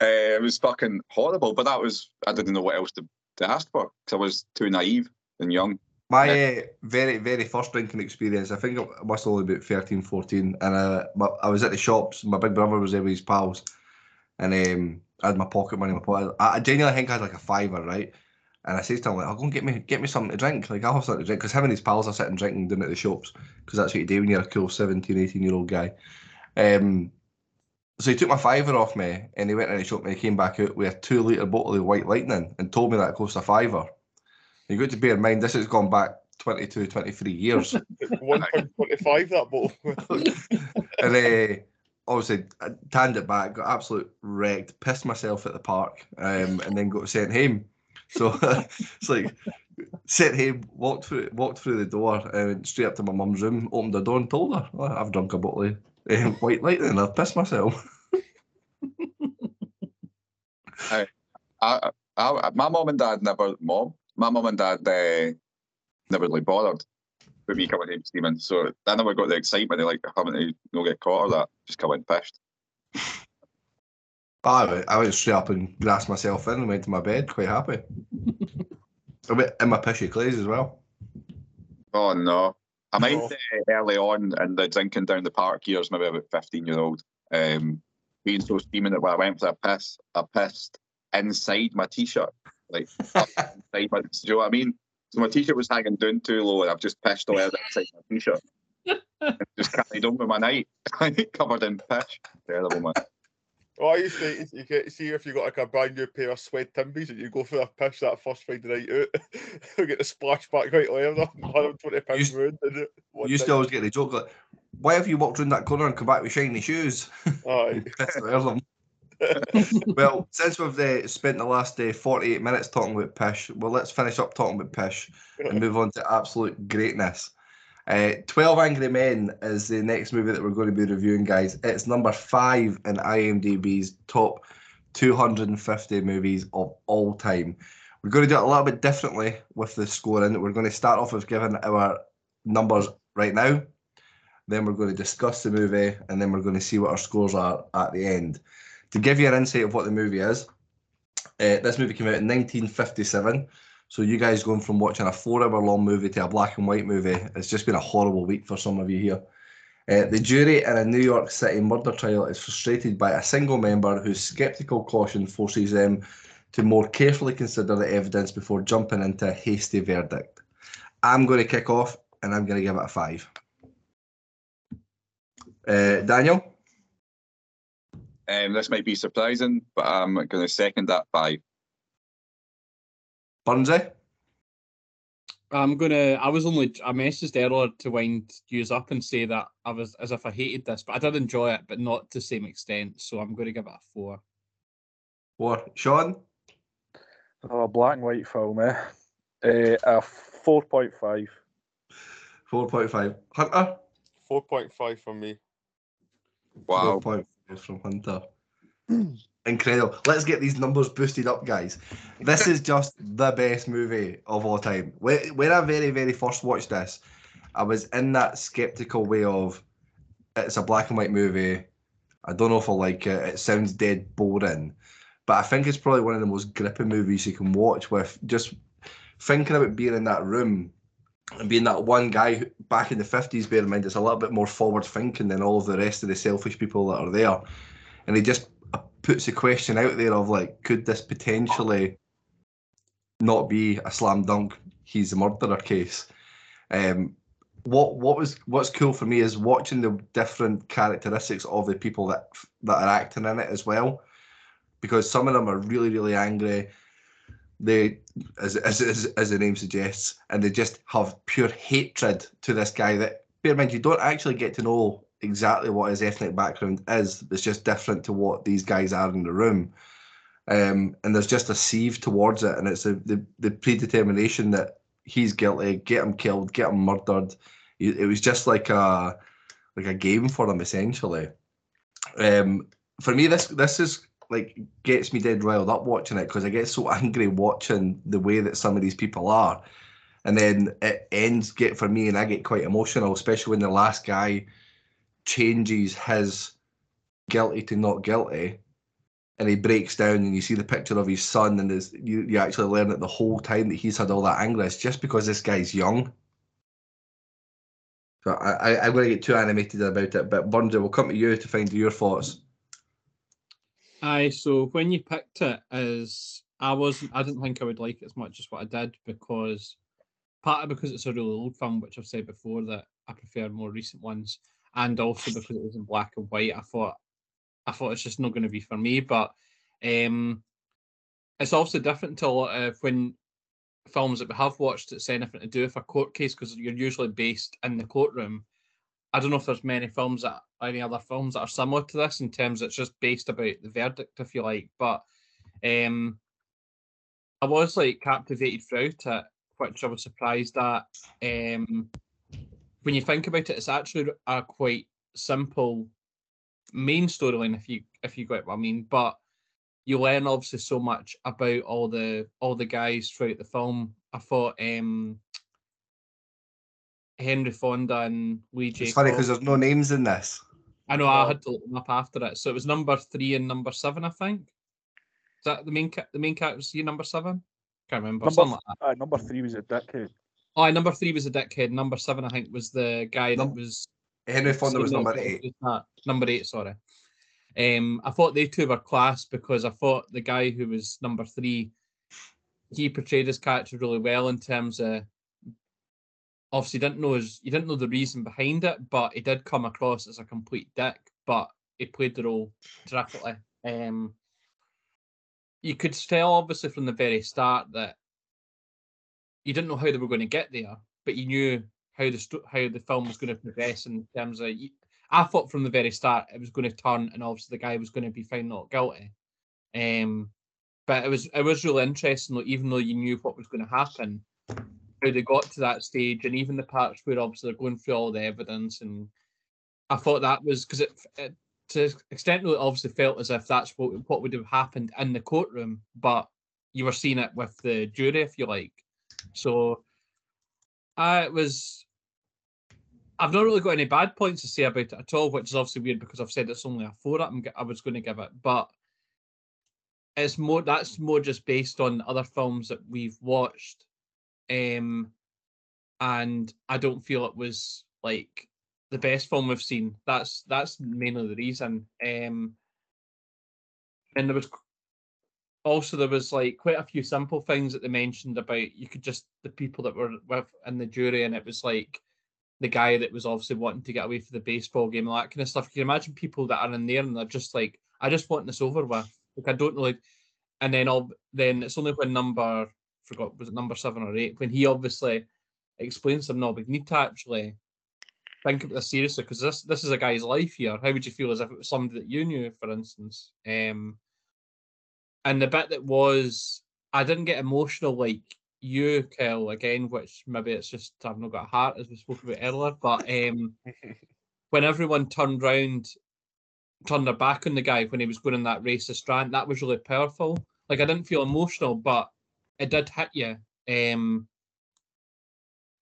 it was fucking horrible, but that was I didn't know what else to, to ask for because I was too naive and young. My uh, very, very first drinking experience, I think I must have only been about 13, 14, and uh, I was at the shops. My big brother was there with his pals, and um, I had my pocket money in my pocket. I, I genuinely think I had like a fiver, right? And I said to him, like, I'll go and get me get me something to drink. Like, I'll have something to drink. Because him and his pals are sitting drinking down at the shops. Because that's what you do when you're a cool 17, 18 year old guy. Um, so he took my fiver off me and he went in the shop and he came back out with a two litre bottle of White Lightning and told me that it cost a fiver. You got to bear in mind, this has gone back 22, 23 years. One pound twenty-five that bottle. and uh, obviously, I tanned it back, got absolute wrecked, pissed myself at the park, um, and then got sent home. So it's like sent home, walked through, walked through the door, and went straight up to my mum's room, opened the door, and told her, "Oh, "I've drunk a bottle of um, white lightning, and I've pissed myself." I, I, my mom and dad never, mom, my mum and dad uh, never really bothered with me coming home steaming. So I never got the excitement of like having to not get caught or that. Just come in pissed. I went, I went straight up and grasped myself in and went to my bed, quite happy. I went in my pissy clays as well. Oh no. I mind No. uh, early on in the drinking down the park years, maybe about 15 year old, um, being so steaming that when I went for a piss, I pissed inside my t shirt. Like, up inside my, do you know what I mean? So my t shirt was hanging down too low and I've just pissed all out inside my t shirt. just carried on with my night, covered in piss. Terrible, man. Oh, I used to you get see if you got like a brand new pair of suede timbies and you go for a piss that first Friday night out, you get the splash back right there, 120 pounds Used- wound. in it, You used night. to always get the joke like, "Why have you walked round that corner and come back with shiny shoes?" Aye. well, since we've uh, spent the last uh, 48 minutes talking about Pish, well, let's finish up talking about Pish and move on to absolute greatness. Uh, 12 Angry Men is the next movie that we're going to be reviewing, guys. It's number five in IMDb's top 250 movies of all time. We're going to do it a little bit differently with the scoring. We're going to start off with giving our numbers right now. Then we're going to discuss the movie, and then we're going to see what our scores are at the end. To give you an insight of what the movie is, uh, this movie came out in 1957. So you guys going from watching a four-hour-long movie to a black and white movie, it's just been a horrible week for some of you here. Uh, the jury in a New York City murder trial is frustrated by a single member whose skeptical caution forces them to more carefully consider the evidence before jumping into a hasty verdict. I'm going to kick off, and I'm going to give it a five. Uh, Daniel, Um, this might be surprising, but I'm going to second that five. Burnsy, I'm gonna. I was only. I messaged earlier to wind you up and say that I was as if I hated this, but I did enjoy it, but not to the same extent. So I'm going to give it a four. four. Sean, Oh, a black and white film, eh? Uh, a 4.5. 4.5. Hunter, 4.5 for me. Wow. 4.5 from Hunter. Incredible. Let's get these numbers boosted up, guys. This is just the best movie of all time. When, when I very, very first watched this, I was in that skeptical way of it's a black and white movie. I don't know if I like it. It sounds dead boring. But I think it's probably one of the most gripping movies you can watch with just thinking about being in that room and being that one guy who, back in the 50s, bear in mind, it's a little bit more forward thinking than all of the rest of the selfish people that are there. And he just puts a question out there of like, could this potentially not be a slam dunk? He's a murderer case. Um, what what was what's cool for me is watching the different characteristics of the people that that are acting in it as well, because some of them are really really angry. They, as as as, as the name suggests, and they just have pure hatred to this guy. That bear in mind, you don't actually get to know exactly what his ethnic background is. It's just different to what these guys are in the room. Um, and there's just a sieve towards it, and it's a, the the predetermination that he's guilty, get him killed, get him murdered. It was just like a like a game for them essentially. Um, for me, this this is like gets me dead riled up watching it because I get so angry watching the way that some of these people are, and then it ends get for me, and I get quite emotional, especially when the last guy changes his guilty to not guilty and he breaks down and you see the picture of his son and there's, you, you actually learn that the whole time that he's had all that anger. Is just because this guy's young. So I, I, I'm going to get too animated about it but Burnsy we'll come to you to find your thoughts Aye, so when you picked it as I wasn't I didn't think I would like it as much as what I did because partly because it's a really old film, which I've said before that I prefer more recent ones, and also because it was in black and white, I thought I thought it's just not going to be for me. But um it's also different to a lot of when films that we have watched say anything to do with a court case because you're usually based in the courtroom. I don't know if there's many films that any other films that are similar to this in terms it's just based about the verdict, if you like. But um I was like captivated throughout it, which I was surprised at. Um when you think about it, it's actually a quite simple main storyline if you if you get what I mean. But you learn obviously so much about all the all the guys throughout the film. I thought um Henry Fonda and Lee J. it's funny because there's no names in this I know I had to look them up after it. So it was number three and number seven, I think. Is that the main ca- the main character? Was he number seven? Can't remember. Number, Something like that. uh, number three was a dickhead. Oh, aye, number three was a dickhead. Number seven, I think, was the guy Num- that was Henry Fonda was number eight that- Number eight, sorry. Um, I thought they two were class because I thought the guy who was number three, he portrayed his character really well in terms of obviously didn't know his you didn't know the reason behind it, but he did come across as a complete dick, but he played the role terrifically. Um you could tell obviously from the very start that you didn't know how they were going to get there, but you knew how the how the film was going to progress in terms of. I thought from the very start it was going to turn, and obviously the guy was going to be found not guilty. Um, but it was it was really interesting, though, even though you knew what was going to happen. How they got to that stage, and even the parts where obviously they're going through all the evidence, and I thought that was because it, it to extent it obviously felt as if that's what what would have happened in the courtroom, but you were seeing it with the jury, if you like. So, I it was. I've not really got any bad points to say about it at all, which is obviously weird because I've said it's only a four. I'm, I was going to give it, but it's more that's more just based on other films that we've watched, um, and I don't feel it was like the best film we've seen. That's that's mainly the reason. Um, and there was also there was like quite a few simple things that they mentioned about you could just the people that were with in the jury, and it was like the guy that was obviously wanting to get away for the baseball game, and that kind of stuff. You can imagine people that are in there and they're just like, I just want this over with. Like I don't really, and then all then it's only when number forgot was it number seven or eight when he obviously explains to them, no, but you need to actually think about this seriously because this this is a guy's life here. How would you feel as if it was somebody that you knew, for instance? Um, and the bit that was, I didn't get emotional like you, Kel, again, which maybe it's just I've not got a heart as we spoke about earlier. But um, when everyone turned round, turned their back on the guy when he was going on that racist rant, that was really powerful. Like I didn't feel emotional, but it did hit you. Um,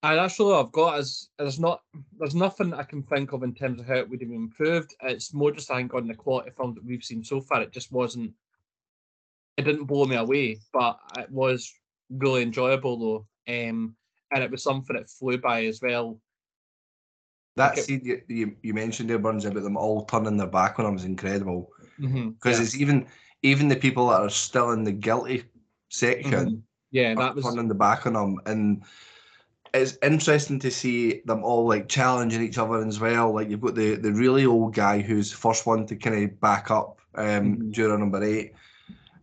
and that's all I've got. Is there's not there's nothing I can think of in terms of how it would have been improved. It's more just I think on the quality of film that we've seen so far. It just wasn't. It didn't blow me away, but it was really enjoyable though. Um, and it was something that flew by as well. That Okay. scene you, you, you mentioned there, Burns, about them all turning their back on him was incredible. Mhm, Because yeah. it's even even the people that are still in the guilty section Mhm. Yeah, that was turning the back on them, and it's interesting to see them all like challenging each other as well. Like you've got the the really old guy who's first one to kind of back up um Mhm. juror number eight,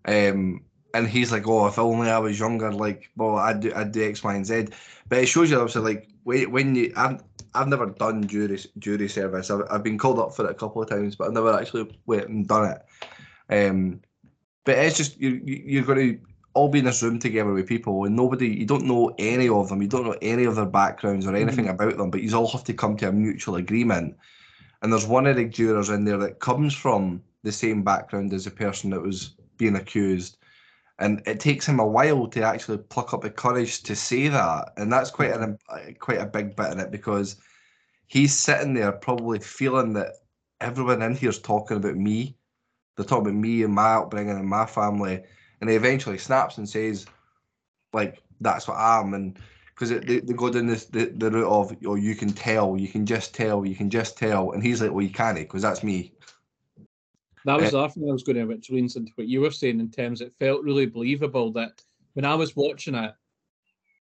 um. And he's like, "Oh, if only I was younger, like, well, I'd do, I'd do X, Y, and Z." But it shows you, obviously, like, when, when you, I've, I've never done jury jury service. I've, I've been called up for it a couple of times, but I've never actually went and done it. Um, but it's just you, you you're going to all be in this room together with people, and nobody, you don't know any of them, you don't know any of their backgrounds or anything mm-hmm. about them, but you all have to come to a mutual agreement. And there's one of the jurors in there that comes from the same background as the person that was being accused. And it takes him a while to actually pluck up the courage to say that, and that's quite an quite a big bit in it because he's sitting there probably feeling that everyone in here's talking about me. They're talking about me and my upbringing and my family, and he eventually snaps and says, "Like that's what I am," and because they, they go down this the, the route of, "Oh, you can tell, you can just tell, you can just tell," and he's like, "Well, you can't, because that's me." That was Uh, the other thing I was going to, which leans into what you were saying in terms. It felt really believable that when I was watching it,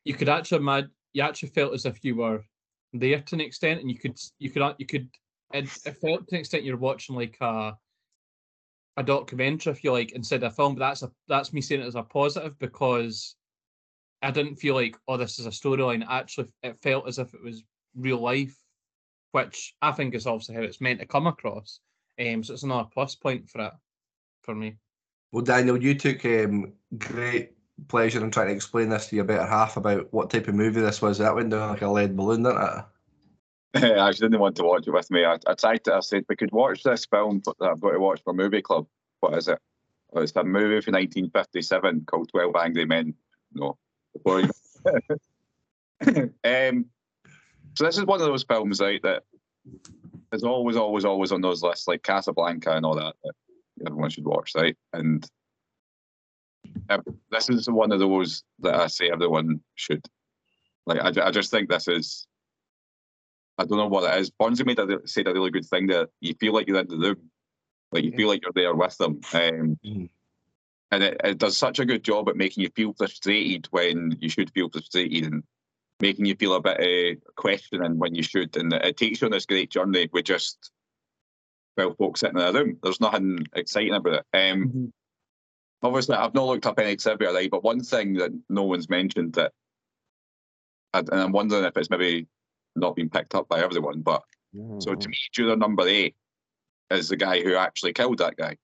you could actually imagine. You actually felt as if you were there to an extent, and you could you could you could. It, it felt to an extent you're watching like a a documentary, if you like, instead of film. But that's a that's me saying it as a positive because I didn't feel like oh this is a storyline. Actually, it felt as if it was real life, which I think is obviously how it's meant to come across. Um, so it's another plus point for it for me. Well, Daniel, you took um, great pleasure in trying to explain this to your better half about what type of movie this was. That went down like a lead balloon, didn't it? I actually didn't want to watch it with me. I, I tried to. I said we could watch this film, but I've got to watch for movie club. What is it? Oh, it's a movie from 1957 called Twelve Angry Men. No, um, so this is one of those films, right? That is always, always, always on those lists, like Casablanca and all that. That everyone should watch, right? And uh, this is one of those that I say everyone should. Like, I, I just think this is. I don't know what it is. Burnsy made a, said a really good thing that you feel like you're in the room, like you feel like you're there with them, um, Mhm. and it, it does such a good job at making you feel frustrated when you should feel frustrated, and making you feel a bit uh, questioning when you should, and it takes you on this great journey with just well folks sitting in a room. There's nothing exciting about it. Um, Obviously, I've not looked up any trivia, right? But one thing that no one's mentioned that, and I'm wondering if it's maybe not being picked up by everyone, but so to me, juror number eight is the guy who actually killed that guy.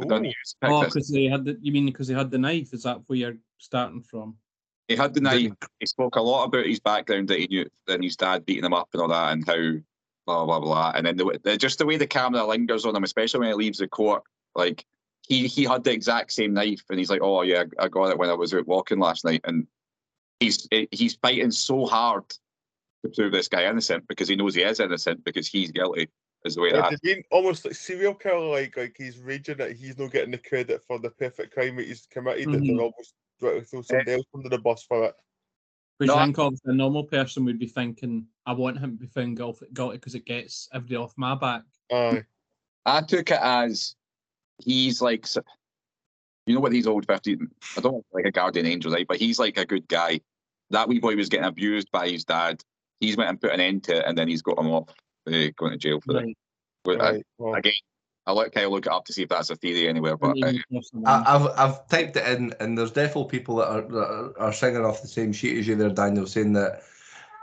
I don't Ooh. use pick Oh, because they had the. You mean because they had the knife? Is that where you're starting from? He had the knife. He spoke a lot about his background that he knew, and his dad beating him up and all that, and how blah blah blah. And then the, the, just the way the camera lingers on him, especially when he leaves the court, like he he had the exact same knife, and he's like, "Oh yeah, I got it when I was out walking last night." And he's he's fighting so hard to prove this guy innocent because he knows he is innocent because he's guilty. Is the way Like, that he's been almost like serial killer, like like he's raging that he's not getting the credit for the perfect crime that he's committed. That Mhm. they're almost trying to throw somebody else under the bus for it. Which No, I I- think obviously a normal person would be thinking, I want him to be found guilty because it gets everybody off my back. Aye. I took it as he's like, you know what these old 15, I don't like a guardian angel, right? But he's like a good guy. That wee boy was getting abused by his dad. He's went and put an end to it, and then he's got him off uh, going to jail for it. Right. I- Right. Well, again, I'll let Kyle look it up to see if that's a theory anywhere. But uh, even cross the I, line. I've I've typed it in, and there's definitely people that are, that are are singing off the same sheet as you there, Daniel, saying that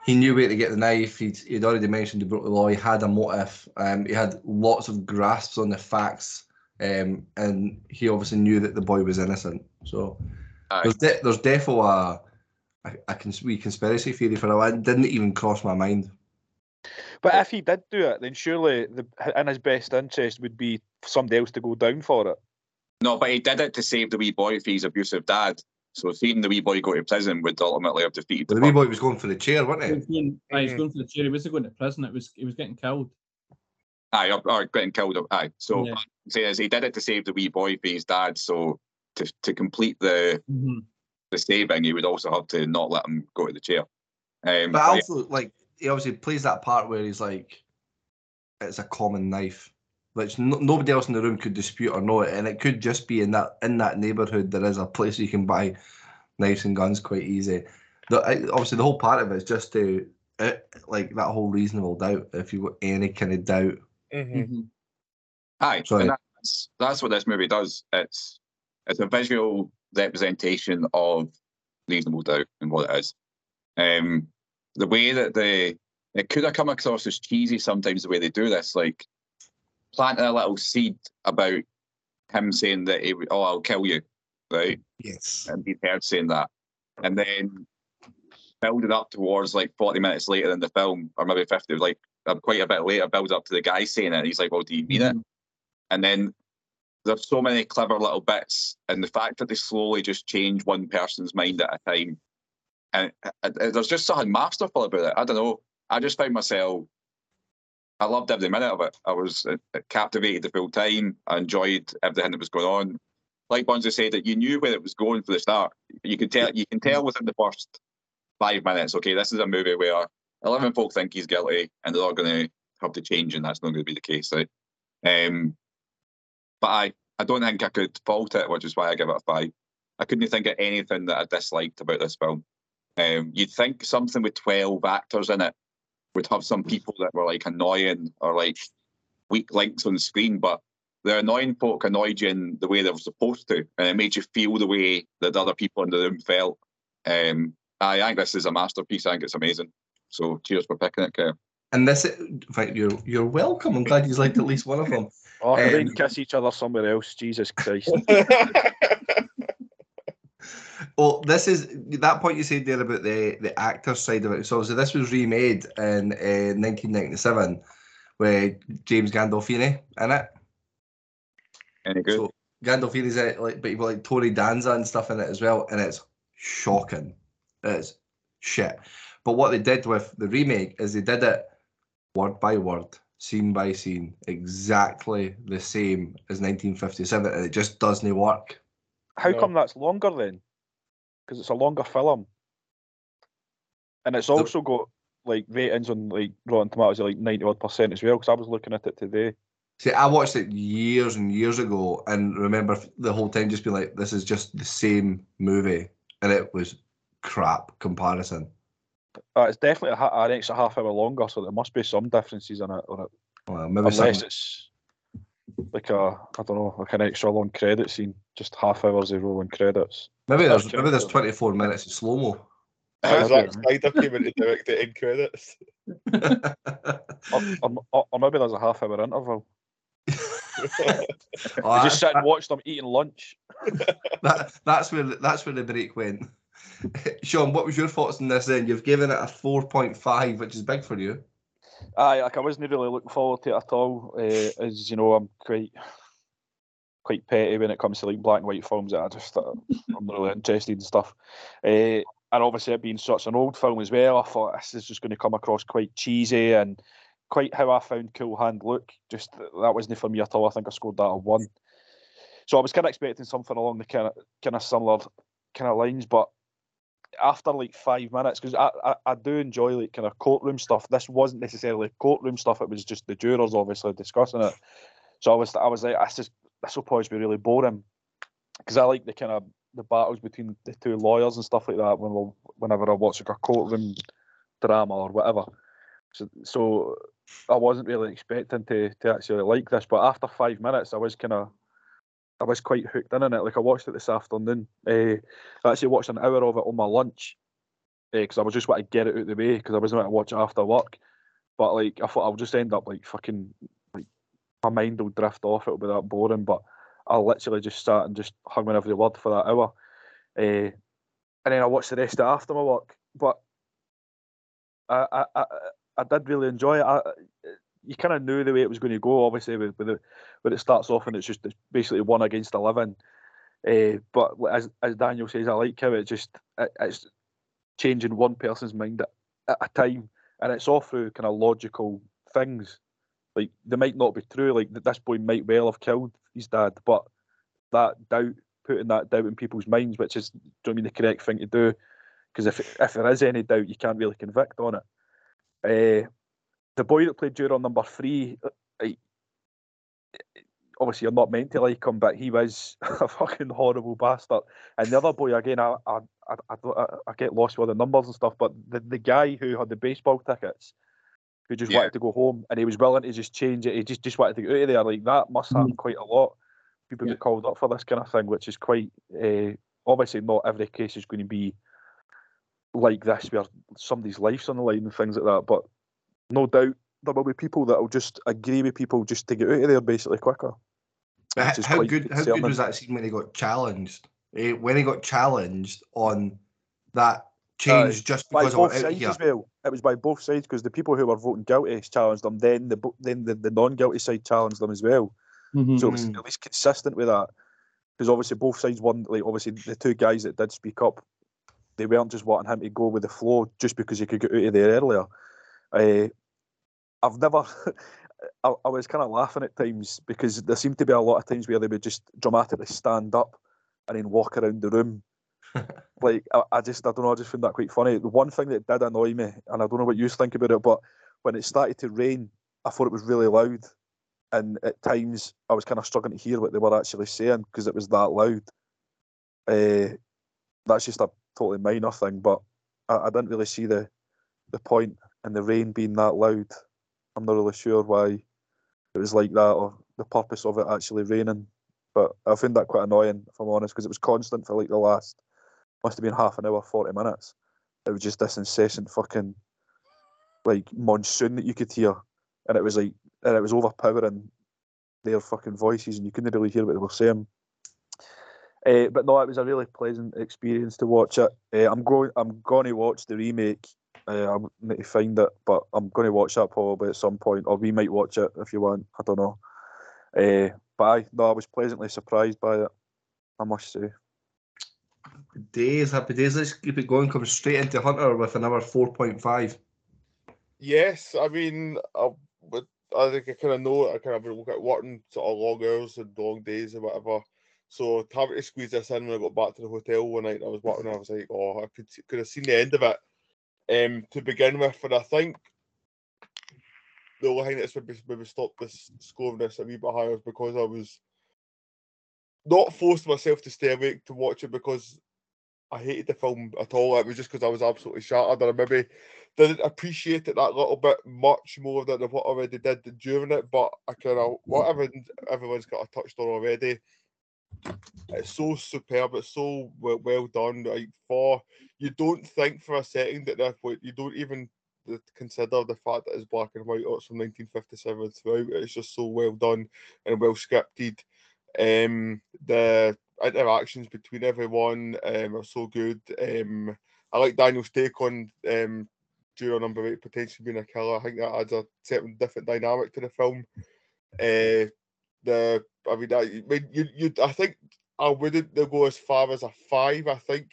he knew where to get the knife. He'd, he'd already mentioned he broke the law. He had a motive. Um, he had lots of grasps on the facts, um, and he obviously knew that the boy was innocent. So Aye. there's de- there's definitely a a, a cons- wee conspiracy theory for it. It didn't even cross my mind. But if he did do it, then surely the in his best interest would be for somebody else to go down for it. no, but he did it to save the wee boy from his abusive dad. So seeing the wee boy go to prison would ultimately have defeated But the the wee boy was going for the chair, wasn't He he? was going, aye, he was Mhm. going for the chair. He wasn't going to prison. It was he was getting killed. Aye, or, or getting killed. Aye. So Yeah. what I'm saying is he did it to save the wee boy for his dad. So to to complete the Mhm. The saving, he would also have to not let him go to the chair. Um, But but yeah, also, like, he obviously plays that part where he's like, it's a common knife, which no, nobody else in the room could dispute or know it, and it could just be in that in that neighborhood. There is a place you can buy knives and guns quite easy. The, obviously, the whole part of it is just to, uh, like, that whole reasonable doubt. If you got any kind of doubt, mhm. Mhm. Aye, Sorry. and that's that's what this movie does. It's it's a visual representation of reasonable doubt and what it is. Um, the way that they it could have come across as cheesy sometimes the way they do this, like planting a little seed about him saying that he would, oh I'll kill you, right? yes, And he's heard saying that, and then build it up towards like forty minutes later in the film, or maybe fifty, like uh, quite a bit later, builds up to the guy saying it. He's like, "Well, do you mean it?" And then there's so many clever little bits, and the fact that they slowly just change one person's mind at a time, and uh, uh, there's just something masterful about it. I don't know. I just found myself. I loved every minute of it. I was uh, captivated the full time. I enjoyed everything that was going on. Like Bonzi said, that you knew where it was going for the start. You can tell. You can tell within the first five minutes. Okay, this is a movie where eleven folk think he's guilty, and they're all going to have to change, and that's not going to be the case, right? Um, but I, I don't think I could fault it, which is why I give it a five. I couldn't think of anything that I disliked about this film. Um, you'd think something with twelve actors in it would have some people that were like annoying or like weak links on the screen, but the annoying folk annoyed you in the way they were supposed to, and it made you feel the way that the other people in the room felt. Um, I think this is a masterpiece. I think it's amazing. So cheers for picking it, Kev. and this, right, you're you're welcome. I'm glad you liked at least one of them. Oh, can we Um, kiss each other somewhere else? Jesus Christ. Well, this is that point you said there about the the actor side of it. So, so this was remade in uh, 1997 with James Gandolfini in it. Any good? So Gandolfini's in it, like, but you've got like Tony Danza and stuff in it as well, and it's shocking. It's shit. But what they did with the remake is they did it word by word, scene by scene, exactly the same as 1957, and it just doesn't work. How No. come that's longer then? Because it's a longer film, and it's also got like ratings on like Rotten Tomatoes of like ninety odd percent as well. Because I was looking at it today. See, I watched it years and years ago, and remember the whole time just being like, "This is just the same movie," and it was crap comparison. Uh, it's definitely a, an extra half hour longer, so there must be some differences in it. On it. Well, maybe Unless something- it's like a I don't know, like an extra long credit scene, just half hours of rolling credits. maybe That's there's maybe there's 24 minutes of slow mo. How's Yeah. Zack Snyder came in to direct the end credits? Or, or, or- or maybe there's a half hour interval. Oh, You just sit and watch them eating lunch. that, that's where that's where the break went. Sean, what was your thoughts on this then? You've given it a 4.5, which is big for you. Aye, like I wasn't really looking forward to it at all. Uh, as you know, I'm quite quite petty when it comes to like black and white films. I just uh, I'm not really interested in stuff. Uh, and obviously, it being such an old film as well, I thought this is just going to come across quite cheesy and quite how I found Cool Hand Luke. Just that wasn't for me at all. I think I scored that a one. So I was kind of expecting something along the kind of kind of similar kind of lines, but after like five minutes, because I, I, I do enjoy like kind of courtroom stuff. This wasn't necessarily courtroom stuff. It was just the jurors obviously discussing it. So I was I was like, I is this will probably be really boring because I like the kind of the battles between the two lawyers and stuff like that when we'll, whenever I watch like a courtroom drama or whatever. So so I wasn't really expecting to to actually like this, but after five minutes, I was kind of I was quite hooked in on it. Like I watched it this afternoon. Uh, I actually watched an hour of it on my lunch because uh, I was just want to get it out of the way because I wasn't going to watch it after work. But like I thought I'll just end up like fucking like my mind will drift off. It'll be that boring. But I literally just sat and just hung on every word for that hour. Uh, and then I watched the rest after my work. But I I, I, I did really enjoy it. I, you kind of knew the way it was going to go. Obviously, with, with it, when it starts off and it's just it's basically one against eleven. Uh, but as as Daniel says, I like how it just it, it's changing one person's mind at, at a time, and it's all through kind of logical things. Like they might not be true. Like this boy might well have killed his dad, but that doubt, putting that doubt in people's minds, which is, do I mean the correct thing to do? Because if if there is any doubt, you can't really convict on it. Uh, the boy that played Juror number three, uh, obviously you're not meant to like him, but he was a fucking horrible bastard. And the other boy, again, I I, I, I, I get lost with the numbers and stuff, but the, the guy who had the baseball tickets, who just Yeah. wanted to go home and he was willing to just change it, he just, just wanted to get out of there, like that must happen quite a lot. People get called up for this kind of thing, which is quite, uh, obviously not every case is going to be like this where somebody's life's on the line and things like that, but no doubt there will be people that will just agree with people just to get out of there basically quicker. But which h- is how quite good how good was that scene when he got challenged? Eh, when he got challenged on that change Aye. just by because I both sides here. as well. It was by both sides because the people who were voting guilty challenged them. Then the then the, the non-guilty side challenged them as well. So it was at least consistent with that. Because obviously both sides won. Like obviously the two guys that did speak up, they weren't just wanting him to go with the flow just because he could get out of there earlier. Uh, I've never. I, I was kind of laughing at times because there seemed to be a lot of times where they would just dramatically stand up and then walk around the room. like I, I just I don't know I just found that quite funny. The one thing that did annoy me, and I don't know what you think about it, but when it started to rain, I thought it was really loud, and at times I was kind of struggling to hear what they were actually saying because it was that loud. Uh, that's just a totally minor thing, but I, I didn't really see the the point in the rain being that loud. I'm not really sure why it was like that or the purpose of it actually raining. But I found that quite annoying, if I'm honest, because it was constant for like the last must have been half an hour, forty minutes. It was just this incessant fucking like monsoon that you could hear, and it was like and it was overpowering their fucking voices, and you couldn't really hear what they were saying. Uh, but no, it was a really pleasant experience to watch it. Uh, I'm going. I'm going to watch the remake. Uh, I need to find it, but I'm going to watch that probably at some point, or we might watch it if you want. I don't know. Uh, but I, no, I was pleasantly surprised by it. I must say. Happy days, happy days. Let's keep it going. Come straight into Hunter with another 4.5. Yes, I mean, I, but I think I kind of know. I kind of been working sort of long hours and long days or whatever. So to have to squeeze this in when I got back to the hotel one night, I was working. I was like, oh, I could could have seen the end of it. Um, to begin with, and I think the only thing that's maybe maybe stopped this scoring this a wee bit higher is because I was not forced myself to stay awake to watch it because I hated the film at all. It was just because I was absolutely shattered, and I maybe didn't appreciate it that little bit much more than what I already did during it. But I kind of whatever everyone's got a touched on already. It's so superb. It's so well, well done. Like for you don't think for a second that that you don't even consider the fact that it's black and white. Or it's from 1957 throughout. It's just so well done and well scripted. Um, the interactions between everyone um, are so good. Um, I like Daniel's take on um, Juror Number Eight potentially being a killer. I think that adds a certain different dynamic to the film. Uh, the I mean, I, I mean, you, you, I think I wouldn't go as far as a five. I think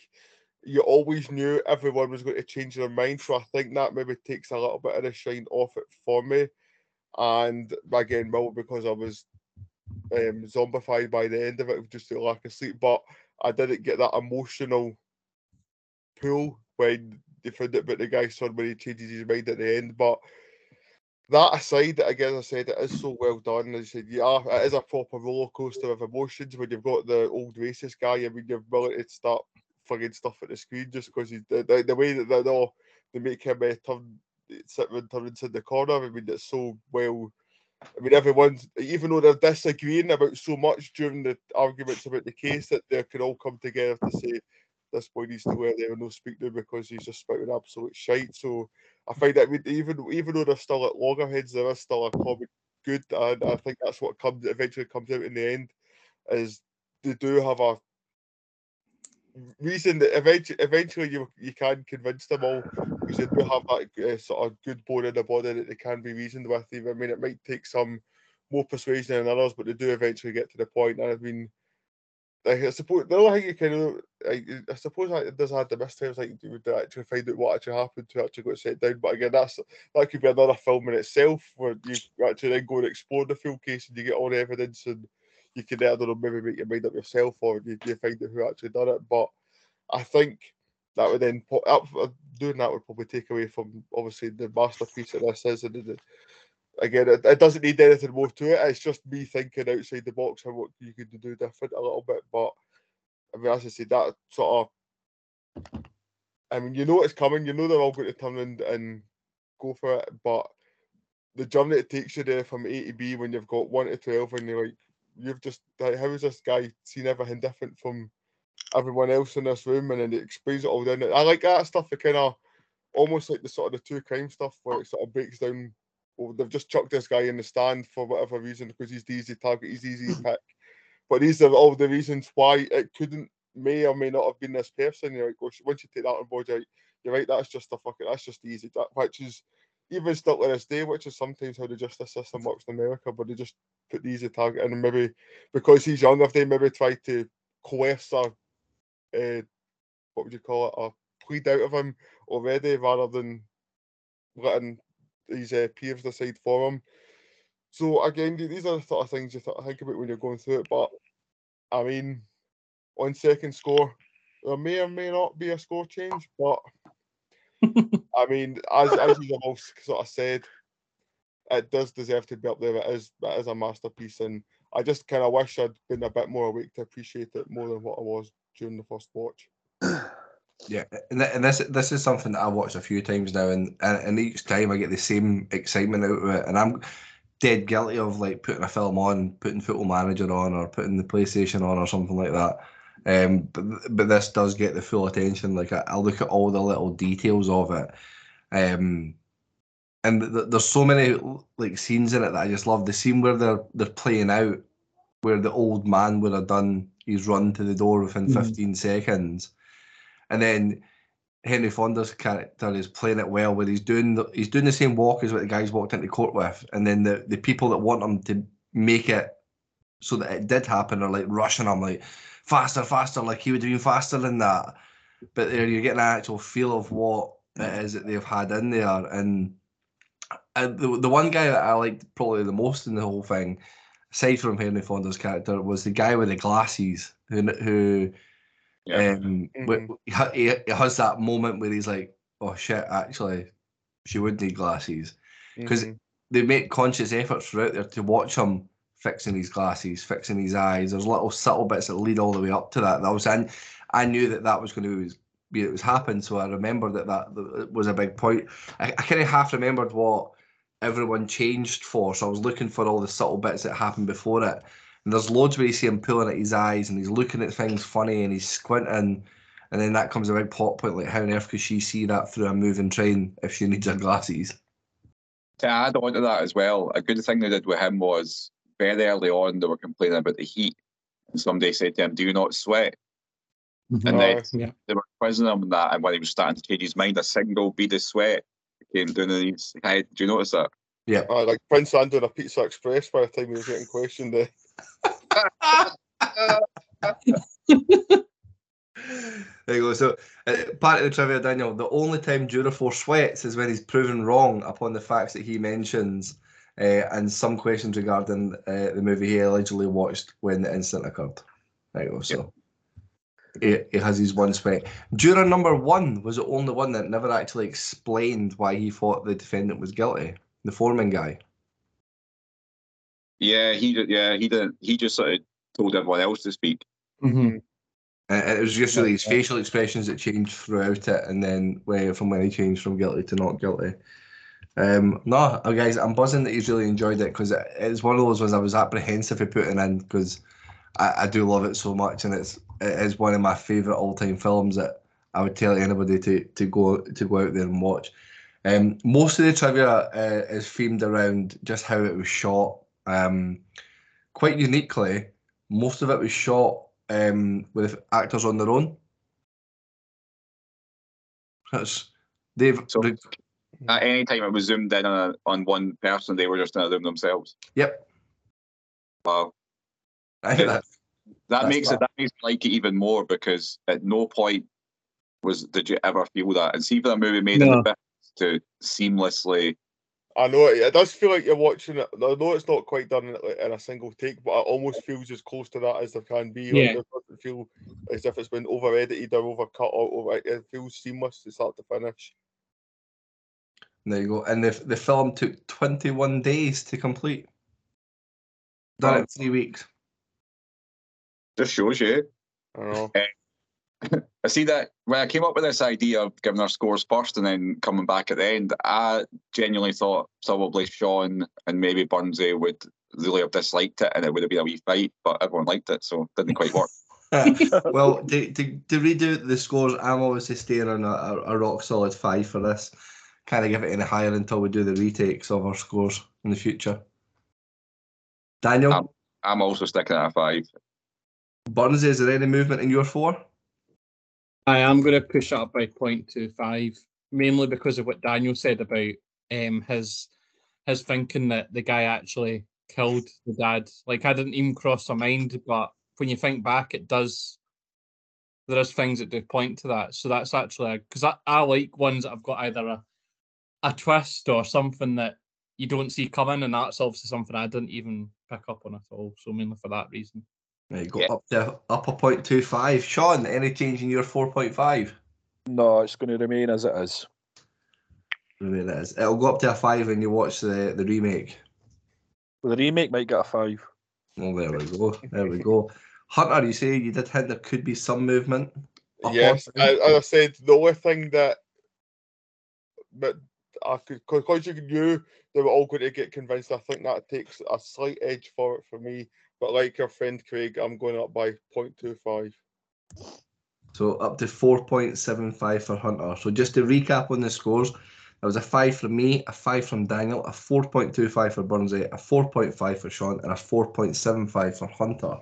you always knew everyone was going to change their mind, so I think that maybe takes a little bit of the shine off it for me. And again, well, because I was um, zombified by the end of it, just the lack of sleep. But I didn't get that emotional pull when they found out about the guy's son when he changes his mind at the end. But that aside, again, as I said, it is so well done. As I said, yeah, it is a proper roller coaster of emotions when you've got the old racist guy. I mean, you're willing to start flinging stuff at the screen just because the, the, the way that they all they make him uh, turn sit and turn into the corner. I mean, it's so well. I mean, everyone's even though they're disagreeing about so much during the arguments about the case, that they can all come together to say this boy needs to wear there and no speak to him because he's just spouting absolute shite. So I find that even even though they're still at loggerheads, there is still a comic good, and I think that's what comes eventually comes out in the end. Is they do have a reason that eventually, eventually you you can convince them all because they do have that uh, sort of good bone in the body that they can be reasoned with. I mean, it might take some more persuasion than others, but they do eventually get to the point. And I mean, like, I suppose the only thing you can, like, I suppose like, it does have the mysteries, like you would actually find out what actually happened to actually got set down. But again, that's that could be another film in itself where you actually then go and explore the full case and you get all the evidence and you can I don't know maybe make your mind up yourself or you, you find out who actually done it. But I think that would then up uh, doing that would probably take away from obviously the masterpiece that this is and the, again, it, it, doesn't need anything more to it. It's just me thinking outside the box and what you could do different a little bit. But I mean, as I said, that sort of, I mean, you know it's coming. You know they're all going to turn and, and go for it. But the journey it takes you there from A to B when you've got one to twelve and you're like, you've just like, how has this guy seen everything different from everyone else in this room? And then it explains it all down. I like that stuff. The kind of almost like the sort of the two crime stuff where it sort of breaks down well, they've just chucked this guy in the stand for whatever reason because he's the easy target, he's easy to pick. But these are all the reasons why it couldn't, may or may not have been this person. You're like, once you take that on board, you're, you're right, that's just a fucking, that's just easy. That, which is even still to this day, which is sometimes how the justice system works in America, but they just put the easy target in and maybe because he's young, if they maybe try to coerce a, uh, what would you call it, a plead out of him already rather than letting his uh, peers decide for him. So again, these are the sort of things you th- think about when you're going through it. But I mean, on second score, there may or may not be a score change, but I mean, as as you all sort of said, it does deserve to be up there. It is it is a masterpiece, and I just kind of wish I'd been a bit more awake to appreciate it more than what I was during the first watch. Yeah, and, th- and this this is something that I watched a few times now, and, and and each time I get the same excitement out of it, and I'm dead guilty of like putting a film on, putting Football Manager on, or putting the PlayStation on, or something like that. Um, but but this does get the full attention. Like I, I look at all the little details of it, um, and th- there's so many like scenes in it that I just love. The scene where they're they're playing out, where the old man would have done his run to the door within Mhm. 15 seconds and then Henry Fonda's character is playing it well, where he's doing the, he's doing the same walk as what the guys walked into court with, and then the the people that want him to make it so that it did happen are like rushing him like faster, faster, like he would have been faster than that. But there you're getting an actual feel of what it is that they've had in there, and. The, the one guy that I liked probably the most in the whole thing, aside from Henry Fonda's character, was the guy with the glasses who who um, wh- he, ha- he, he has that moment where he's like, "Oh shit, actually, she would need glasses," because Mhm. they make conscious efforts throughout there to watch him fixing his glasses, fixing his eyes. There's little subtle bits that lead all the way up to that. That was and I knew that that was going to be it was happen, so I remember that that, that was a big point. I, I kind of half remembered what everyone changed for, so I was looking for all the subtle bits that happened before it. And there's loads where you see him pulling at his eyes and he's looking at things funny and he's squinting. And then that comes a big plot point like, how on earth could she see that through a moving train if she needs her glasses? To add on to that as well, a good thing they did with him was very early on they were complaining about the heat and somebody said to him, "Do you not sweat?" Mhm. And then Yeah. they were quizzing him on that, and when he was starting to change his mind, a single bead of sweat came down his head. Do you notice that? Aye, like Prince Andrew on a Pizza Express by the time he was getting questioned. eh? There you go. So, uh, part of the trivia, Daniel, the only time Juror Four sweats is when he's proven wrong upon the facts that he mentions uh, and some questions regarding uh, the movie he allegedly watched when the incident occurred. There you go. So, he, he has his one sweat. Juror number one was the only one that never actually explained why he thought the defendant was guilty, the foreman guy. Yeah, he did. Yeah, he didn't. He just sort of told everyone else to speak. Mhm. And and it was just really his facial expressions that changed throughout it, and then when, from when he changed from guilty to not guilty. Um, no, uh, guys, I'm buzzing that he's really enjoyed it because it's one of those ones I was apprehensive of putting in because I, I do love it so much, and it's it is one of my favorite all time films that I would tell anybody to to go to go out there and watch. Um, most of the trivia uh, is themed around just how it was shot. Um, quite uniquely, most of it was shot um, with actors on their own. That's they've So- re- At any time it was zoomed in on, a, on one person, they were just in a room themselves. yep. Wow, I think that that makes fab. it that makes me like it even more because at no point was did you ever feel that. And see for a movie made in No. the 50s to seamlessly I know it, it does feel like you're watching it. I know it's not quite done in, in a single take, but it almost feels as close to that as there can be. Like, Yeah. It doesn't feel as if it's been over edited or over cut or over. It feels seamless to start to finish. there you go. And the the film took 21 days to complete. Done Wow. in three weeks. just shows you. I know. Um, I see that when I came up with this idea of giving our scores first and then coming back at the end, I genuinely thought probably Sean and maybe Burnsy would really have disliked it and it would have been a wee fight, but everyone liked it, so it didn't quite work. well, to, to, to redo the scores, I'm obviously staying on a, a, a rock solid five for this. Can't give it any higher until we do the retakes of our scores in the future. Daniel, Um, I'm also sticking at a five. Burns, is there any movement in your four? I am going to push up by 0.25, mainly because of what Daniel said about um, his his thinking that the guy actually killed the dad. Like I didn't even cross my mind, but when you think back, it does. There is things that do point to that, so that's actually because I, I like ones that have got either a a twist or something that you don't see coming, and that's obviously something I didn't even pick up on at all. So mainly for that reason. There you go, Yeah. up to up a point two five. Sean, any change in your four point five? No, it's going to remain as it is. Maybe it is. It'll go up to a five when you watch the, the remake. Well, the remake might get a five. Well, there we go. There we go. Hunter, you say you did hint there could be some movement. Yes, down? as, as I said, the only thing that, but I could because you knew they were all going to get convinced. I think that takes a slight edge for it for me. But like your friend Craig, I'm going up by 0.25. So up to 4.75 for Hunter. So just to recap on the scores, there was a 5 from me, a 5 from Daniel, a 4.25 for Burnsy, a 4.5 for Sean, and a 4.75 for Hunter.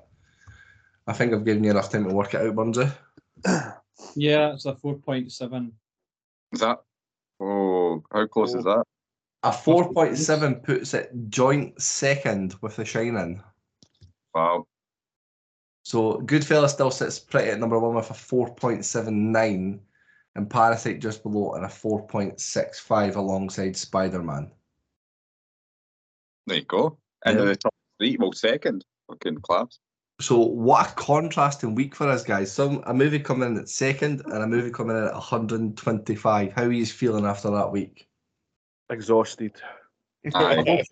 I think I've given you enough time to work it out, Burnsy. Yeah, it's a 4.7. Is that? Oh, how close is that? A 4.7 puts it joint second with The Shining. Wow. So Goodfellas still sits pretty at number one with a 4.79, and Parasite just below at a 4.65 alongside Spider Man. There you go. And Yeah. the top three, well, second. Fucking class. So what a contrasting week for us, guys. Some a movie coming in at second and a movie coming in at 125. How are you feeling after that week? Exhausted. I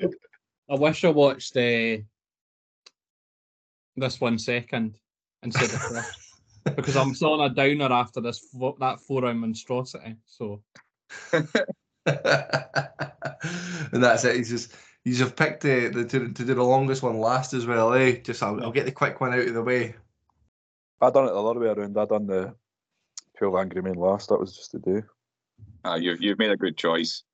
wish I watched uh, this one second instead of first. because I'm still on a downer after this fo- that four round monstrosity. So and that's it. He's just he's have picked the, the to, to do the longest one last as well, eh? Just I'll, I'll get the quick one out of the way. I done it the other way around. I done the 12 Angry Men last. That was just to do. Ah, you've, you've made a good choice.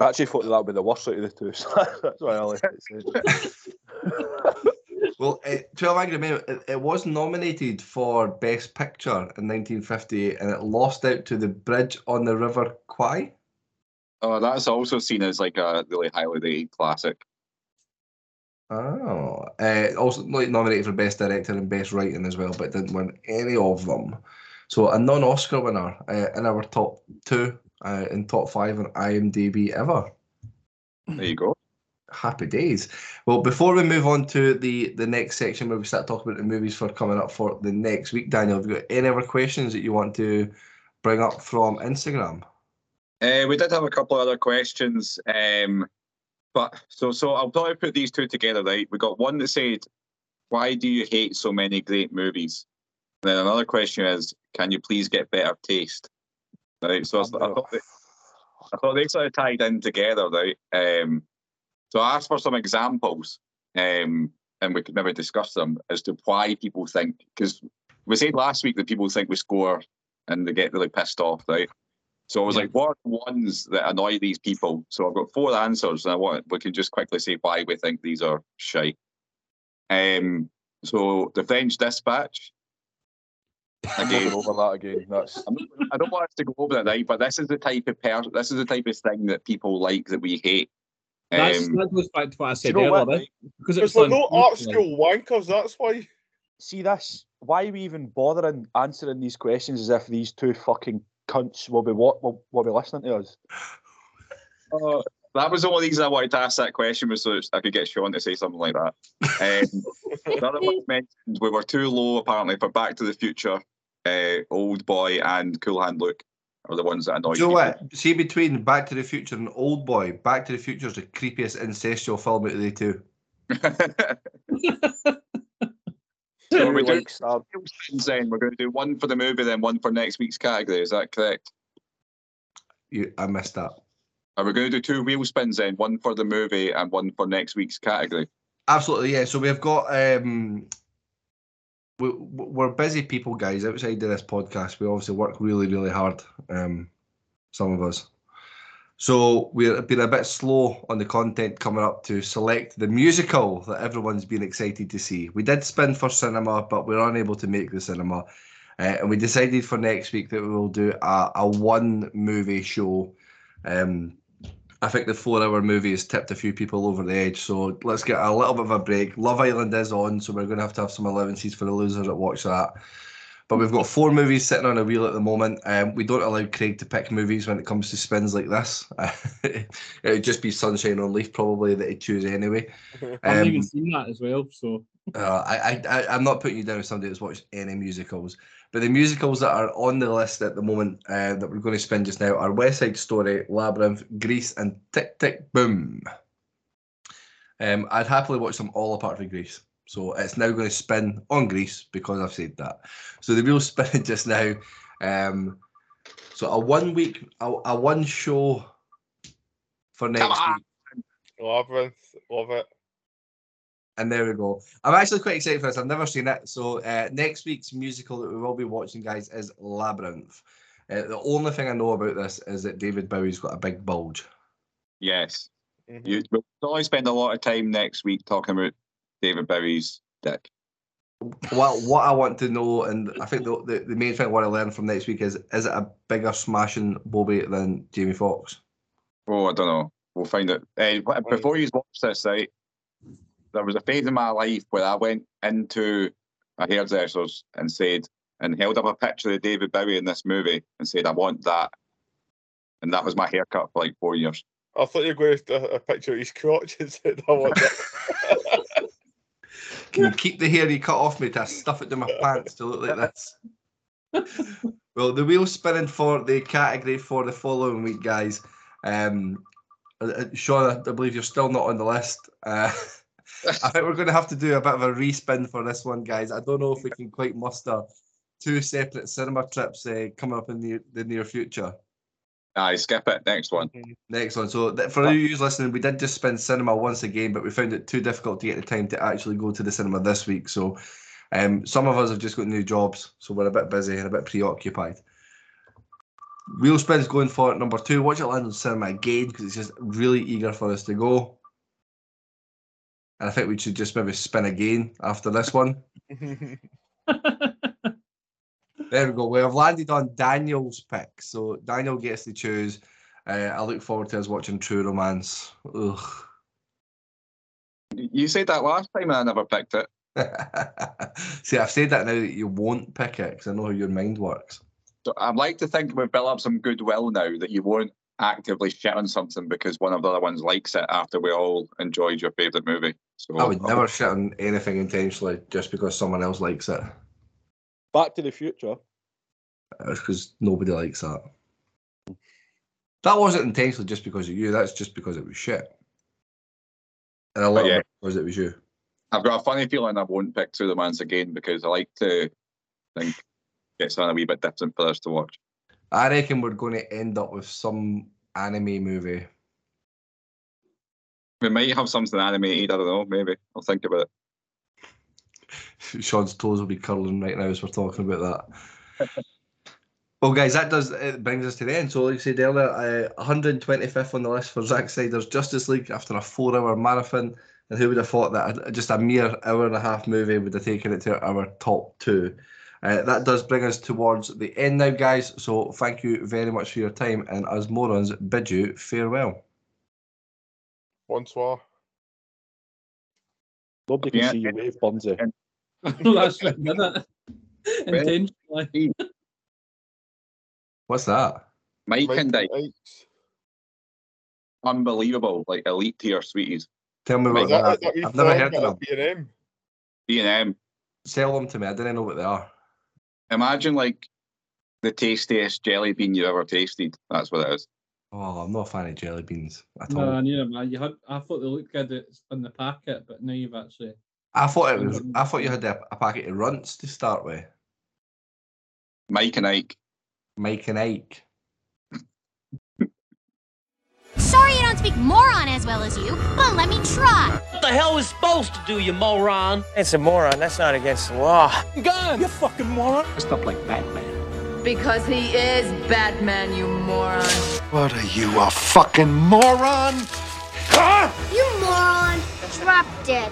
I actually thought that would be the worst out of the two. So that's why I like it. Well, uh, 12 Angry Men, it, it was nominated for Best Picture in 1958 and it lost out to The Bridge on the River Kwai. Oh, that's also seen as like a really highly classic. Oh, uh, also like, nominated for Best Director and Best Writing as well, but didn't win any of them. So a non-Oscar winner uh, in our top two uh, in top five on IMDb ever. There you go. Happy days. Well, before we move on to the the next section where we start talking about the movies for coming up for the next week, Daniel, have you got any other questions that you want to bring up from Instagram? Uh, we did have a couple of other questions, um, but so so I'll probably put these two together. Right, we got one that said, "Why do you hate so many great movies?" And then another question is, "Can you please get better taste?" Right, so I, I thought they, I thought they sort of tied in together, right? Um, so I asked for some examples, um, and we could maybe discuss them as to why people think because we said last week that people think we score and they get really pissed off, right? So I was like, what are the ones that annoy these people? So I've got four answers, and I want we can just quickly say why we think these are shite. Um, so the French Dispatch. Again, over that again. That's. Not, I don't want us to go over that right? But this is the type of per- this is the type of thing that people like that we hate. That's, Um, that goes back to what I said you know earlier, what? right? because it Because we're no art school wankers, that's why. See this? Why are we even bothering answering these questions as if these two fucking cunts will be what will, will be listening to us? Uh, that was one of the only reason I wanted to ask that question was so I could get Sean to say something like that. Um, the other one mentioned we were too low apparently for Back to the Future, uh, Old Boy, and Cool Hand Luke are the ones that annoy Do you know people. what? See between Back to the Future and Old Boy, Back to the Future is the creepiest incestual film out of the two. So we do likes that? then we're going to do one for the movie, then one for next week's category. Is that correct? You, I missed that. Are we going to do two wheel spins then? One for the movie and one for next week's category. Absolutely, yeah. So we've got um, we, we're busy people, guys. Outside of this podcast, we obviously work really, really hard. Um, some of us. So we've been a bit slow on the content coming up to select the musical that everyone's been excited to see. We did spin for cinema, but we're unable to make the cinema. Uh, and we decided for next week that we will do a, a one movie show. Um, I think the four hour movie has tipped a few people over the edge. So let's get a little bit of a break. Love Island is on, so we're going to have to have some allowances for the losers that watch that. But we've got four movies sitting on a wheel at the moment. Um, we don't allow Craig to pick movies when it comes to spins like this. it would just be Sunshine on Leith probably that he'd choose anyway. I've Um, even seen that as well. So uh, I, I, I, I'm not putting you down as somebody that's watched any musicals, but the musicals that are on the list at the moment uh, that we're going to spin just now are West Side Story, Labyrinth, Grease, and Tick Tick Boom. Um, I'd happily watch them all apart from Grease. So it's now going to spin on Grease because I've said that. So the wheel's spinning just now. Um, so a one week, a, a one show for next week. Labyrinth, love it. And there we go. I'm actually quite excited for this. I've never seen it. So uh, next week's musical that we will be watching, guys, is Labyrinth. Uh, the only thing I know about this is that David Bowie's got a big bulge. Yes. Mhm. You, we'll probably spend a lot of time next week talking about David Bowie's dick. Well, what I want to know, and I think the, the, the main thing I want to learn from next week is is it a bigger smashing Bobby than Jamie Foxx? Oh, I don't know. We'll find out. Uh, before you watch this, right, there was a phase in my life where I went into a hairdresser's and said, and held up a picture of David Bowie in this movie and said, I want that. And that was my haircut for like four years. I thought you were going to a, a picture of his crotch and said, I want that. Can you keep the hair you cut off me to stuff it in my pants to look like this? well, the wheel's spinning for the category for the following week, guys. Um, uh, uh, Sean, I believe you're still not on the list. Uh, I think we're going to have to do a bit of a respin for this one, guys. I don't know if we can quite muster two separate cinema trips uh, coming up in the, the near future. Aye, skip it. Next one. Next one. So th- for you listening, we did just spend cinema once again, but we found it too difficult to get the time to actually go to the cinema this week. So um, some of us have just got new jobs, so we're a bit busy and a bit preoccupied. Wheel spin's going for it number two. Watch it land on cinema again because it's just really eager for us to go. And I think we should just maybe spin again after this one. There we go. We have landed on Daniel's pick. So Daniel gets to choose. Uh, I look forward to us watching True Romance. Ugh. You said that last time and I never picked it. See, I've said that now that you won't pick it because I know how your mind works. So I'd like to think we've built up some goodwill now that you won't actively shit on something because one of the other ones likes it after we all enjoyed your favourite movie. So I would never shit on anything intentionally just because someone else likes it. Back to the Future. It's because nobody likes that. That wasn't intentionally just because of you. That's just because it was shit. And a little yeah. bit because it was you. I've got a funny feeling I won't pick True Romance again because I like to think get something a wee bit different for us to watch. I reckon we're going to end up with some anime movie. We might have something animated, I don't know, maybe. I'll think about it. Sean's toes will be curling right now as we're talking about that. well, guys, that does it brings us to the end. So, like I said earlier, uh, 125th on the list for Zack Snyder's Justice League after a four-hour marathon. And who would have thought that just a mere hour and a half movie would have taken it to our top two? Uh, that does bring us towards the end now, guys. So, thank you very much for your time, and as morons, bid you farewell. Bonsoir. Nobody can see you wave, Bonzi. That's right, isn't it? Intentionally. What's that? Mike, Mike and Ike, Ikes. unbelievable, like elite tier sweeties. Tell me Is what that, that. is that I've never heard of them. B&M? B and M. Sell them to me. I didn't know what they are. Imagine like the tastiest jelly bean you ever tasted. That's what it is. Oh, I'm not a fan of jelly beans at all. No, neither am I. You had, I thought they looked good at- on the packet, but now you've actually. I thought it was. Mm. I thought you had a, a packet of runts to start with. Mike and Ike. Mike and Ike. Sorry I don't speak moron as well as you, but let me try. What the hell is supposed to do, you moron? It's a moron. That's not against the law. Gun! You fucking moron! Dressed up like Batman. Because he is Batman, you moron. What are you, a fucking moron? Huh? You moron. Drop dead.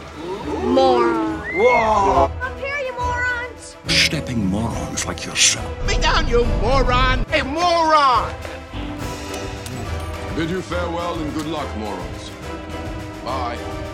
Moron. Whoa! Up here, you morons. Stepping morons like yourself. Me down, you moron! Hey, moron! Bid you farewell and good luck, morons. Bye.